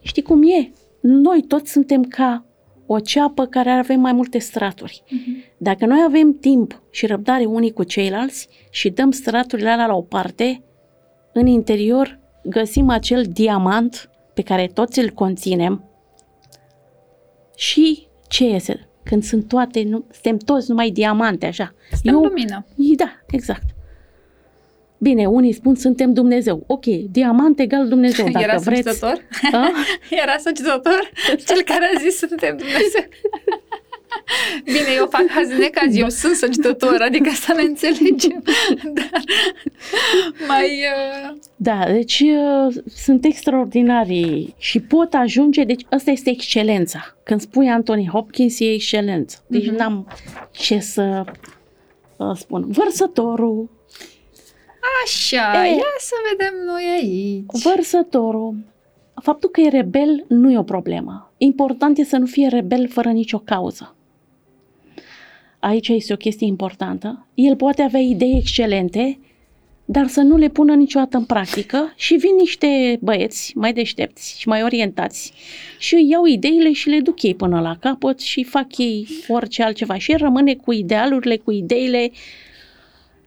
Știi cum e? Noi toți suntem ca o ceapă care avem mai multe straturi. Dacă noi avem timp și răbdare unii cu ceilalți și dăm straturile alea la o parte, în interior găsim acel diamant pe care toți îl conținem și ce iese? Când sunt toate, nu, suntem toți numai diamante, așa. Suntem Eu- lumină. Da, exact. Bine, unii spun suntem Dumnezeu. Ok, diamant egal Dumnezeu, dacă Era vreți. săcitător? A? Era săcitător? Cel care a zis suntem Dumnezeu. Bine, eu fac azi necaz, eu sunt săcitător, adică să ne înțelegem. Dar mai... Uh, Da, deci uh, sunt extraordinari și pot ajunge, deci asta este excelența. Când spui Anthony Hopkins, e excelență. Deci Mhm. n-am ce să uh, spun. Vărsătorul, așa, E. ia să vedem noi aici. vărsătorul, faptul că e rebel nu e o problemă. Important e să nu fie rebel fără nicio cauză. Aici este o chestie importantă. El poate avea idei excelente, dar să nu le pună niciodată în practică și vin niște băieți mai deștepți și mai orientați și îi iau ideile și le duc ei până la capăt și fac ei orice altceva și el rămâne cu idealurile, cu ideile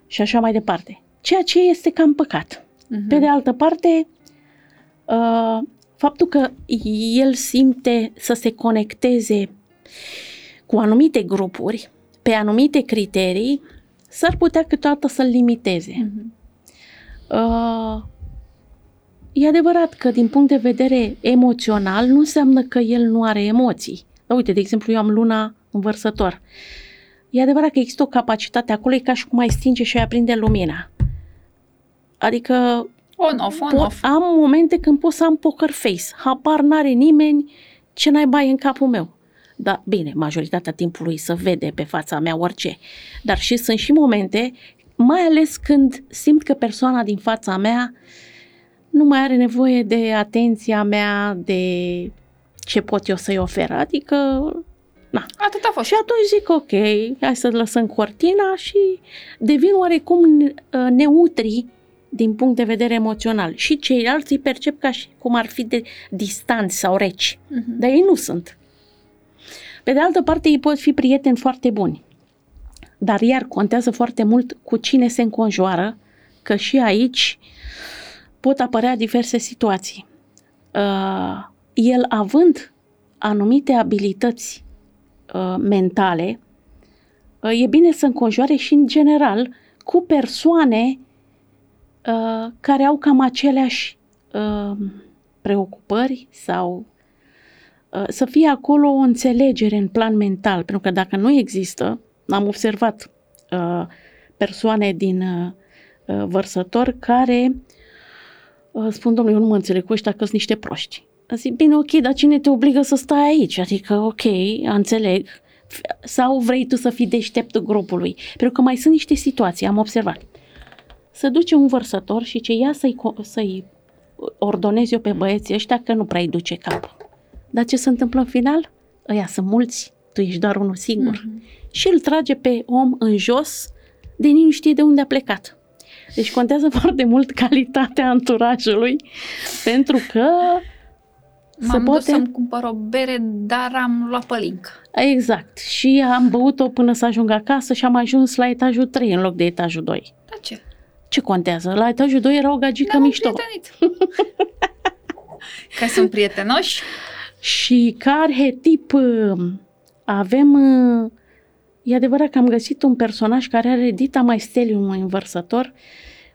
și așa mai departe. Ceea ce este cam păcat. Mhm. Pe de altă parte, uh, faptul că el simte să se conecteze cu anumite grupuri, pe anumite criterii, s-ar putea câteodată să-l limiteze. Mhm. Uh, e adevărat că din punct de vedere emoțional nu înseamnă că el nu are emoții. Dar uite, de exemplu, eu am luna învărsător. E adevărat că există o capacitate acolo, e ca și cum mai stinge și mai aprinde lumina. Adică On-off, pot, on-off. am momente când pot să am poker face. Habar n-are nimeni ce naiba e în capul meu. Da, bine, majoritatea timpului să vede pe fața mea orice. Dar și sunt și momente, mai ales când simt că persoana din fața mea nu mai are nevoie de atenția mea, de ce pot eu să-i ofer. Adică, na, Atât a fost. și atunci zic, ok, hai să lăsăm cortina și devin oarecum uh, neutri din punct de vedere emoțional. Și ceilalți îi percep ca și cum ar fi de distanți sau reci. Mhm. Dar ei nu sunt. Pe de altă parte, ei pot fi prieteni foarte buni. Dar iar contează foarte mult cu cine se înconjoară, că și aici pot apărea diverse situații. Uh, el având anumite abilități uh, mentale, uh, e bine să înconjoare și în general cu persoane uh, care au cam aceleași uh, preocupări sau uh, să fie acolo o înțelegere în plan mental, pentru că dacă nu există, am observat uh, persoane din uh, uh, vărsători care uh, spun, domnule, eu nu mă înțeleg cu ăștia că sunt niște proști. Zic, bine, ok, dar cine te obligă să stai aici? Adică, ok, înțeleg. F- Sau vrei tu să fii deșteptul grupului? Pentru că mai sunt niște situații, am observat. Să duce un vărsător și ce ia să-i, co- să-i ordonez eu pe băieții ăștia că nu prea îi duce cap. Dar ce se întâmplă în final? Ăia sunt mulți, tu ești doar unul singur. Mhm. Și îl trage pe om în jos de nici nu știe de unde a plecat. Deci contează foarte mult calitatea anturajului, pentru că M-am se dus poate... să-mi cumpăr o bere, dar am luat pălincă. Exact. Și am băut-o până să ajung acasă și am ajuns la etajul 3 în loc de etajul 2. Da ce? Ce contează? La etajul 2 era o gagică Ne-am mișto. împrietenit. Că sunt prietenoși. Și ca arhetip uh, avem... uh, E adevărat că am găsit un personaj care are Dita Maestelium în învărsător,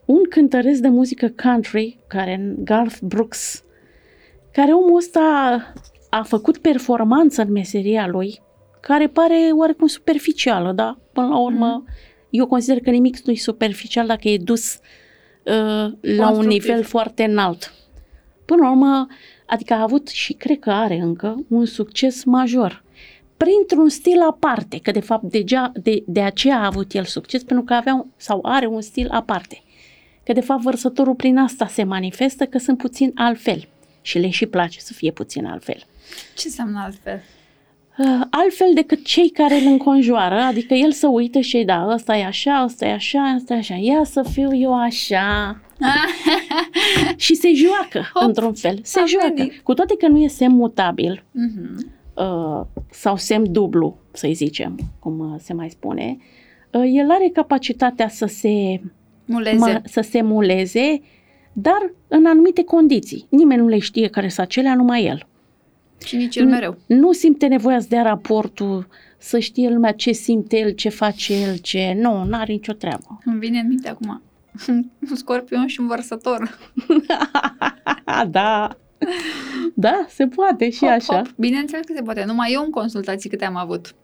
un cântăresc de muzică country, care Garth Brooks, care omul ăsta a făcut performanță în meseria lui, care pare oarecum superficială, dar până la urmă eu consider că nimic nu e superficial dacă e dus uh, la un Constructiv. nivel foarte înalt. Până la urmă, adică a avut și cred că are încă un succes major. Printr-un stil aparte, că de fapt deja, de, de aceea a avut el succes, pentru că avea un- sau are un stil aparte. Că de fapt vărsătorul prin asta se manifestă că sunt puțin altfel și le și place să fie puțin altfel. Ce înseamnă altfel? Uh, altfel decât cei care îl înconjoară, adică el să uită și da, ăsta e așa, ăsta e așa, ăsta e așa, ia să fiu eu așa. și se joacă, Hop, într-un fel, se am joacă. venit. Cu toate că nu e semn mutabil Mhm. uh, sau semn dublu, să-i zicem, cum uh, se mai spune, uh, el are capacitatea să se, Muleze. mă, să se muleze, dar în anumite condiții. Nimeni nu le știe care sunt acelea, numai el. Și nici el mereu. Nu simte nevoia să dea raportul, să știe lumea ce simte el, ce face el, ce... Nu, n-are nicio treabă. Îmi vine în minte acum. Un scorpion și un vărsător. da. Da, se poate și Hop, așa. hop. Bineînțeles că se poate. Numai eu în consultații câte am avut.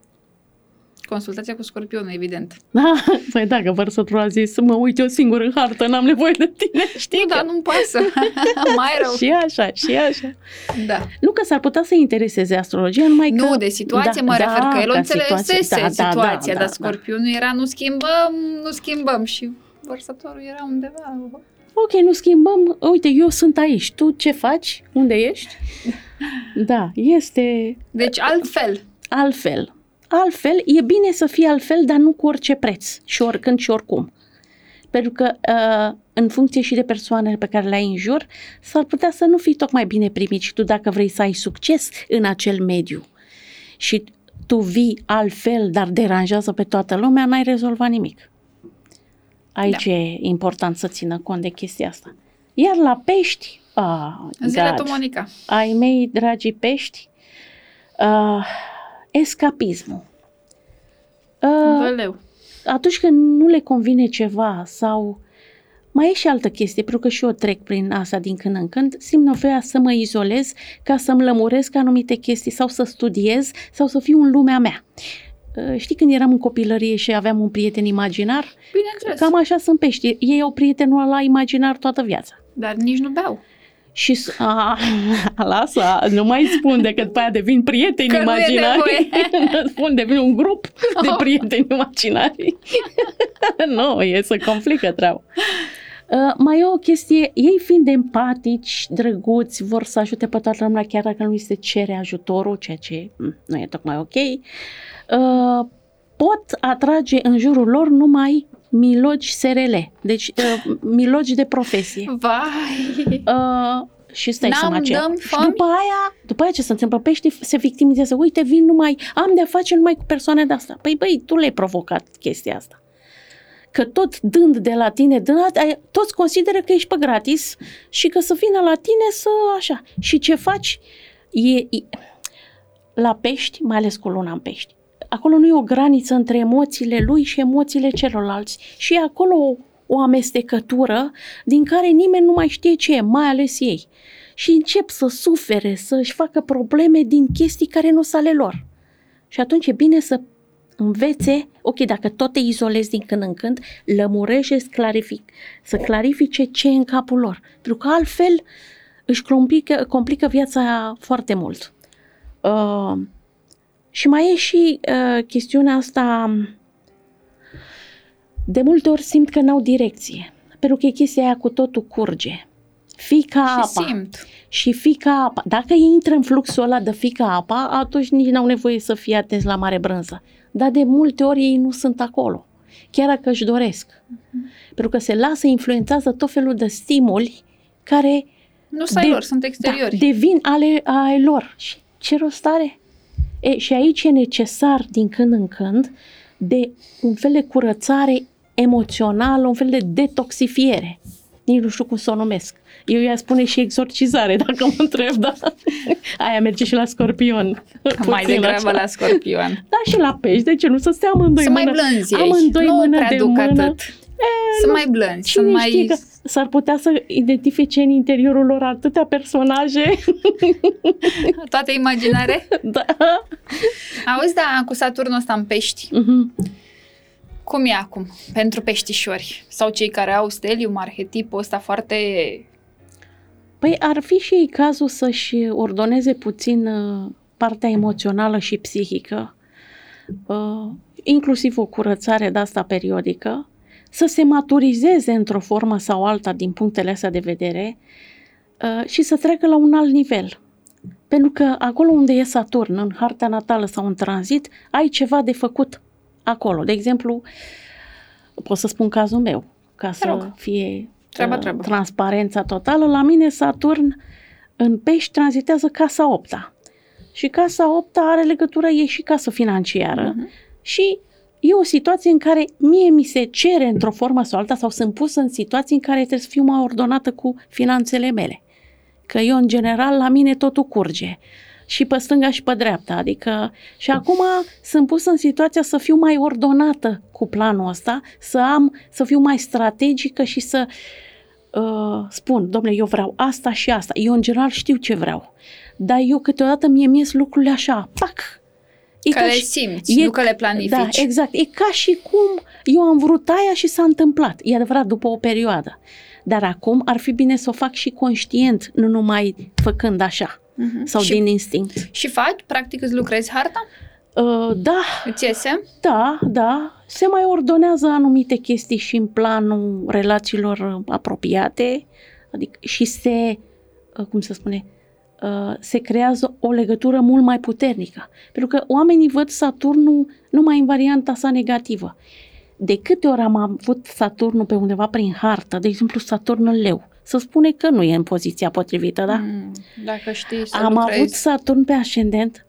Consultația cu scorpionul, evident. Da, păi dacă vărsătorul a zis, mă uit eu singur în hartă, n-am nevoie de tine, știi? Nu, că- dar nu-mi pasă. Mai rău. Și așa, și așa. Da. Nu că s-ar putea să intereseze astrologia, numai că... Nu, de situație mă refer, că el o ca înțelesese situație. Da, da, situația, da, dar da, scorpionul era nu schimbăm, nu schimbăm și vărsătorul era undeva. Ok, nu schimbăm. Uite, eu sunt aici. Tu ce faci? Unde ești? Da, este Deci altfel. altfel. Altfel, e bine să fie altfel, dar nu cu orice preț și oricând și oricum. Pentru că, uh, în funcție și de persoanele pe care le ai în jur, s-ar putea să nu fii tocmai bine primit și tu dacă vrei să ai succes în acel mediu și tu vii altfel, dar deranjează pe toată lumea, n-ai rezolvat nimic. Aici Da. e important să țină cont de chestia asta. Iar la pești, ah, Zile God tu, Monica. ai mei dragi pești, uh, escapismul. Uh, Văleu. atunci când nu le convine ceva sau mai e și altă chestie, pentru că și eu trec prin asta din când în când, simt nevoia să mă izolez ca să-mi lămuresc anumite chestii sau să studiez sau să fiu în lumea mea. Uh, Știi când eram în copilărie și aveam un prieten imaginar? Bineînțeles. Cam așa sunt pești. Ei au prietenul ăla imaginar toată viața. Dar nici nu beau. Și s- a, lasă, nu mai spun decât după aia devin prieteni Că nu e imaginari. spun, devin un grup de Oh. prieteni imaginari. nu, e să complică treaba. Uh, mai e o chestie, ei fiind empatici, drăguți, vor să ajute pe toată lumea chiar dacă nu îi se cere ajutorul, ceea ce mm, nu e tocmai ok, uh, pot atrage în jurul lor numai milogi SRL, deci uh, milogi de profesie. Vai! Uh, și stai N-am, să mă cer. dăm, Și fami? după aia, după aia ce se întâmplă? Peștii se victimizează. Uite, vin numai, am de-a face numai cu persoane de asta. Păi băi, tu le-ai provocat chestia asta. Că tot dând de la tine, dând, ai- toți consideră că ești pe gratis și că să vină la tine să așa. Și ce faci? E, e, la pești, mai ales cu luna în pești, acolo nu e o graniță între emoțiile lui și emoțiile celorlalți. Și e acolo o, o amestecătură din care nimeni nu mai știe ce e, mai ales ei. Și încep să sufere, să-și facă probleme din chestii care nu sunt ale lor. Și atunci e bine să învețe, ok, dacă tot te izolezi din când în când, lămurește, clarific, să clarifice ce e în capul lor. Pentru că altfel își complică, complică viața foarte mult. Uh, și mai e și uh, chestiunea asta, de multe ori simt că n-au direcție. Pentru că e chestia aia cu totul curge. Fii ca Și apa. simt. Și fica apa. Dacă ei intră în fluxul ăla de fica apa, atunci nici n-au nevoie să fie atenți la mare brânză. Dar de multe ori ei nu sunt acolo. chiar dacă își doresc. Pentru că se lasă, influențează tot felul de stimuli care Nu sunt ai De- lor, sunt exteriori. da, devin ale, ale lor. Și ce rost are? E, și aici e necesar din când în când de un fel de curățare emoțională, un fel de detoxifiere. Nici nu știu cum să o numesc. Eu i-aș spune și exorcizare, dacă mă întreb, da? Aia merge și la scorpion. Mai Puțin degrabă așa. la scorpion. Da, și la pești. De ce nu? Să stea amândoi Să mai mână. blânzi ești. Amândoi nu mână prea de duc mână. atât. Să mai blânzi, să Cine mai... știe că s-ar putea să identifice în interiorul lor atâtea personaje. Toate imaginare? da. Auzi, da, cu Saturnul ăsta în pești, Mhm. cum e acum pentru peștișori? Sau cei care au stelium, arhetipul ăsta foarte... Păi ar fi și ei cazul să-și ordoneze puțin uh, partea emoțională și psihică, uh, inclusiv o curățare de asta periodică, să se maturizeze într-o formă sau alta din punctele astea de vedere uh, și să treacă la un alt nivel. Pentru că acolo unde e Saturn, în harta natală sau în tranzit, ai ceva de făcut acolo. De exemplu, pot să spun cazul meu, ca să rog. fie Treaba, uh, treabă. transparența totală. La mine Saturn în pești tranzitează casa 8 Și casa 8 are legătură, e și casă financiară. Mhm. Și e o situație în care mie mi se cere într-o formă sau alta sau sunt pusă în situații în care trebuie să fiu mai ordonată cu finanțele mele. Că eu, în general, la mine totul curge. Și pe stânga și pe dreapta. Adică, și acum sunt pusă în situația să fiu mai ordonată cu planul ăsta, să am, să fiu mai strategică și să uh, spun, domnule, eu vreau asta și asta. Eu, în general, știu ce vreau. Dar eu câteodată mie mi lucrurile așa, pac! E Că le și- simți, nu că le planifici. Da, exact. E ca și cum eu am vrut aia și s-a întâmplat. E adevărat, după o perioadă. Dar acum ar fi bine să o fac și conștient, nu numai făcând așa Mhm. sau și, din instinct. și faci, practic îți lucrezi harta? Uh, da, Îți iese? da, da. Se mai ordonează anumite chestii și în planul relațiilor uh, apropiate, adică și se, uh, cum să spune, uh, se creează o legătură mult mai puternică. Pentru că oamenii văd Saturnul numai în varianta sa negativă. De câte ori am avut Saturnul pe undeva prin hartă, de exemplu Saturn în leu, să spune că nu e în poziția potrivită, da? Mm, dacă știi să Am lucrezi. avut Saturn pe ascendent.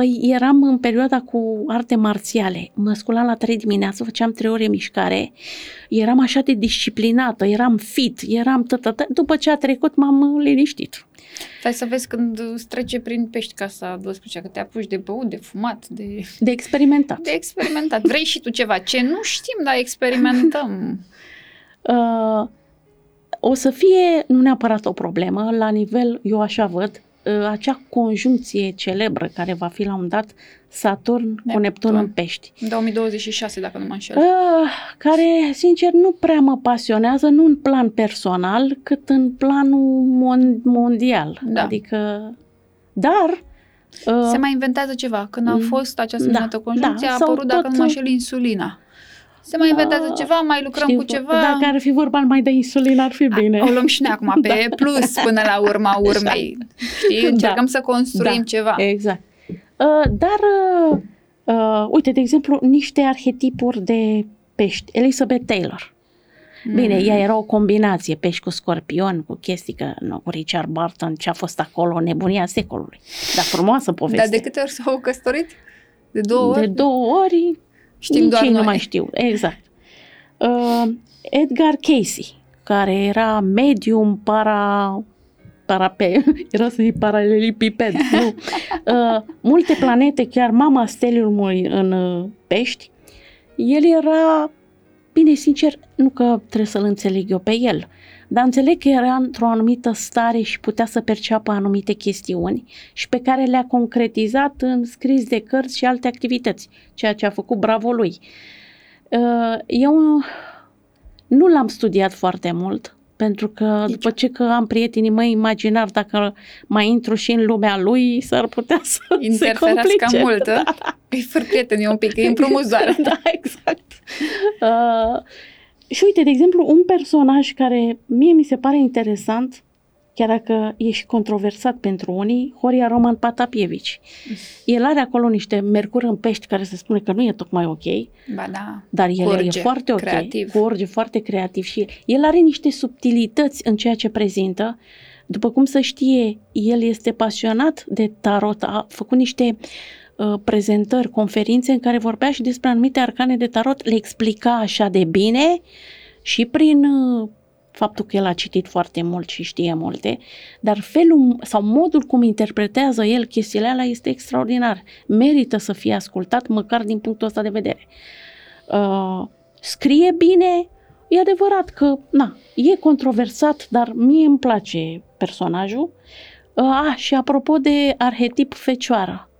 Păi eram în perioada cu arte marțiale. Mă sculam la 3 dimineața, făceam 3 ore mișcare. Eram așa de disciplinată, eram fit, eram tătătă. După ce a trecut, m-am uh, liniștit. Stai să vezi când îți trece prin pești casa 12 că te apuci de băut, de fumat, de, De experimentat. de experimentat. Vrei și tu ceva? Ce nu știm, dar experimentăm. Uh, o să fie, nu neapărat o problemă, la nivel, eu așa văd, uh, acea conjuncție celebră care va fi la un dat Saturn cu Neptun. Neptun în pești. În 2026, dacă nu mă înșel. Uh, care, sincer, nu prea mă pasionează, nu în plan personal, cât în planul mon- mondial. Da. Adică, dar... Uh, Se mai inventează ceva. Când a Mm. fost această Da, numită conjuncție, da, a sau apărut, dacă tot- nu mă înșel, insulina. Se mai inventează Ah, ceva, mai lucrăm știu, cu ceva. Dacă ar fi vorba mai de insulină, ar fi bine. O luăm și noi acum pe plus până la urma urmei. Știi? Încercăm Da. să construim Da. ceva. Exact. Uh, dar, uh, uh, uite, de exemplu, niște arhetipuri de pești. Elizabeth Taylor. Bine, Mm. ea era o combinație, pești cu scorpion, cu chestii, că nu, cu Richard Barton, ce a fost acolo, nebunia secolului. Dar frumoasă poveste. Dar de câte ori s-au căsătorit? De două ori? De două ori, Știm nici doar ei noi. nu mai știu. Exact. Uh, Edgar Casey, care era medium para parape, era să zic paralelipiped, nu. Uh, multe planete, chiar mama steliumului în uh, pești, el era, bine, sincer, nu că trebuie să-l înțeleg eu pe el, dar înțeleg că era într-o anumită stare și putea să perceapă anumite chestiuni și pe care le-a concretizat în scris de cărți și alte activități, ceea ce a făcut bravo lui. Uh, Eu nu l-am studiat foarte mult, pentru că Nici după ce că am prietenii mei imaginar, dacă mai intru și în lumea lui, s-ar putea să se Interferați complice. cam mult, da? Îi făr prietenii un pic, îi împrumuți doar. da, exact. Uh, și uite, de exemplu, un personaj care mie mi se pare interesant chiar dacă e și controversat pentru unii, Horia Roman Patapievici. El are acolo niște mercur în pești care se spune că nu e tocmai ok, Ba da. dar el Curge, e foarte ok, creativ. curge foarte creativ și el are niște subtilități în ceea ce prezintă. După cum să știe, el este pasionat de tarot, a făcut niște uh, prezentări, conferințe în care vorbea și despre anumite arcane de tarot, le explica așa de bine și prin uh, faptul că el a citit foarte mult și știe multe, dar felul sau modul cum interpretează el chestiile alea este extraordinar. Merită să fie ascultat măcar din punctul ăsta de vedere. Uh, scrie bine, e adevărat că, na, e controversat, dar mie îmi place personajul. Uh, a, și apropo de arhetip fecioară,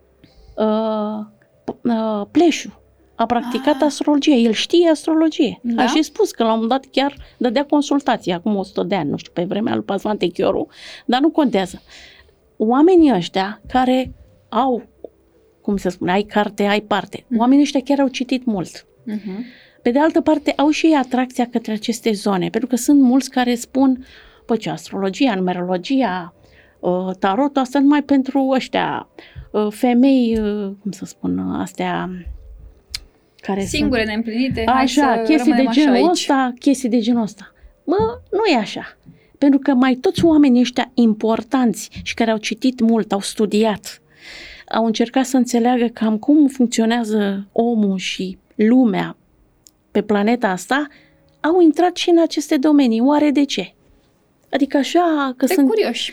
uh, p- uh, Pleșu a practicat Ah. astrologie, el știe astrologie. Da? A și spus că la un moment dat chiar dădea consultații, acum 100 de ani, nu știu, pe vremea lui Pasmante Chioru, dar nu contează. Oamenii ăștia care au, cum se spune, ai carte, ai parte, Mhm. oamenii ăștia chiar au citit mult. Uh-huh. Pe de altă parte, au și ei atracția către aceste zone, pentru că sunt mulți care spun, păi ce, astrologia, numerologia, uh, tarotul, asta numai pentru ăștia, uh, femei, uh, cum să spun, uh, astea care Singure sunt... neîmplinite, hai Așa, să chestii de rămânem așa genul aici. ăsta, chestii de genul ăsta. Mă, nu e așa. Pentru că mai toți oamenii ăștia importanți și care au citit mult, au studiat, au încercat să înțeleagă cam cum funcționează omul și lumea pe planeta asta, au intrat și în aceste domenii. Oare de ce? Adică așa că De sunt... curioși.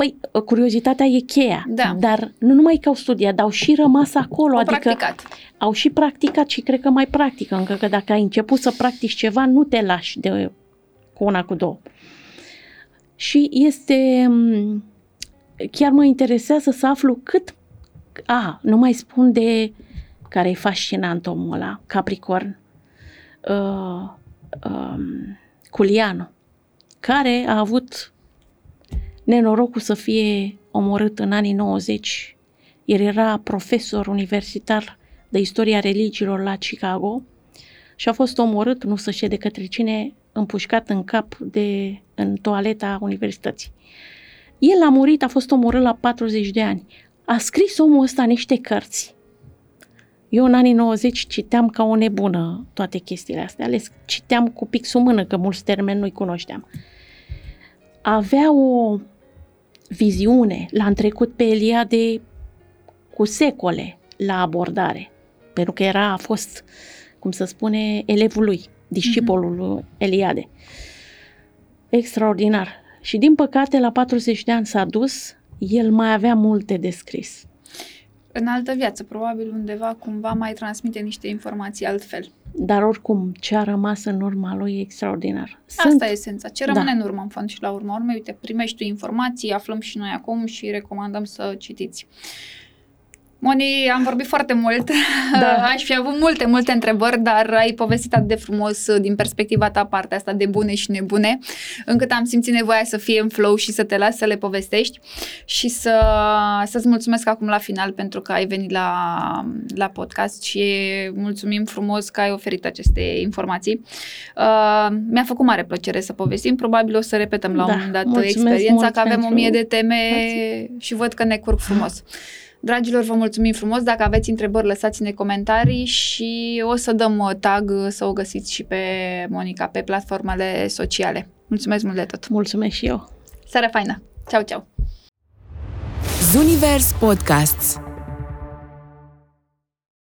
Păi, curiozitatea e cheia. Da. Dar nu numai că au studiat, dar au și rămas acolo. Au adică practicat. au și practicat și cred că mai practică încă, că dacă ai început să practici ceva, nu te lași de cu una, cu două. Și este, m, chiar mă interesează să aflu cât, a, nu mai spun de care e fascinant omul ăla, Capricorn, uh, um, Culianu, care a avut nenorocul să fie omorât în anii 90. El era profesor universitar de istoria religiilor la Chicago și a fost omorât, nu se știe de către cine, împușcat în cap de, în toaleta universității. El a murit, a fost omorât la 40 de ani. A scris omul ăsta niște cărți. Eu în anii 90 citeam ca o nebună toate chestiile astea. Le citeam cu pixul mână, că mulți termeni nu-i cunoșteam. Avea o viziune, l-a întrecut pe Eliade cu secole la abordare, pentru că era, a fost, cum să spune, elevul lui, discipolul lui Eliade. Extraordinar. Și din păcate, la 40 de ani s-a dus, el mai avea multe de scris. În altă viață, probabil undeva, cumva mai transmite niște informații altfel. Dar oricum, ce a rămas în urma lui e extraordinar. Asta e esența. Ce rămâne Da. în urmă, în fond și la urmă urmei, uite, primești tu informații, aflăm și noi acum și recomandăm să citiți. Moni, am vorbit foarte mult, Da. aș fi avut multe, multe întrebări, dar ai povestit atât de frumos uh, din perspectiva ta partea asta de bune și nebune, încât am simțit nevoia să fie în flow și să te las să le povestești și să, să-ți mulțumesc acum la final pentru că ai venit la, la podcast și mulțumim frumos că ai oferit aceste informații. Uh, mi-a făcut mare plăcere să povestim, probabil o să repetăm la un Da, moment dat mulțumesc experiența, mult că avem o pentru mie de teme spațiu. și văd că ne curg frumos. Dragilor, vă mulțumim frumos. Dacă aveți întrebări, lăsați-ne comentarii și o să dăm uh, tag uh, să o găsiți și pe Monica pe platformele sociale. Mulțumesc mult de tot. Mulțumesc și eu. Seară faină. Ceau, ceau. Zunivers Podcasts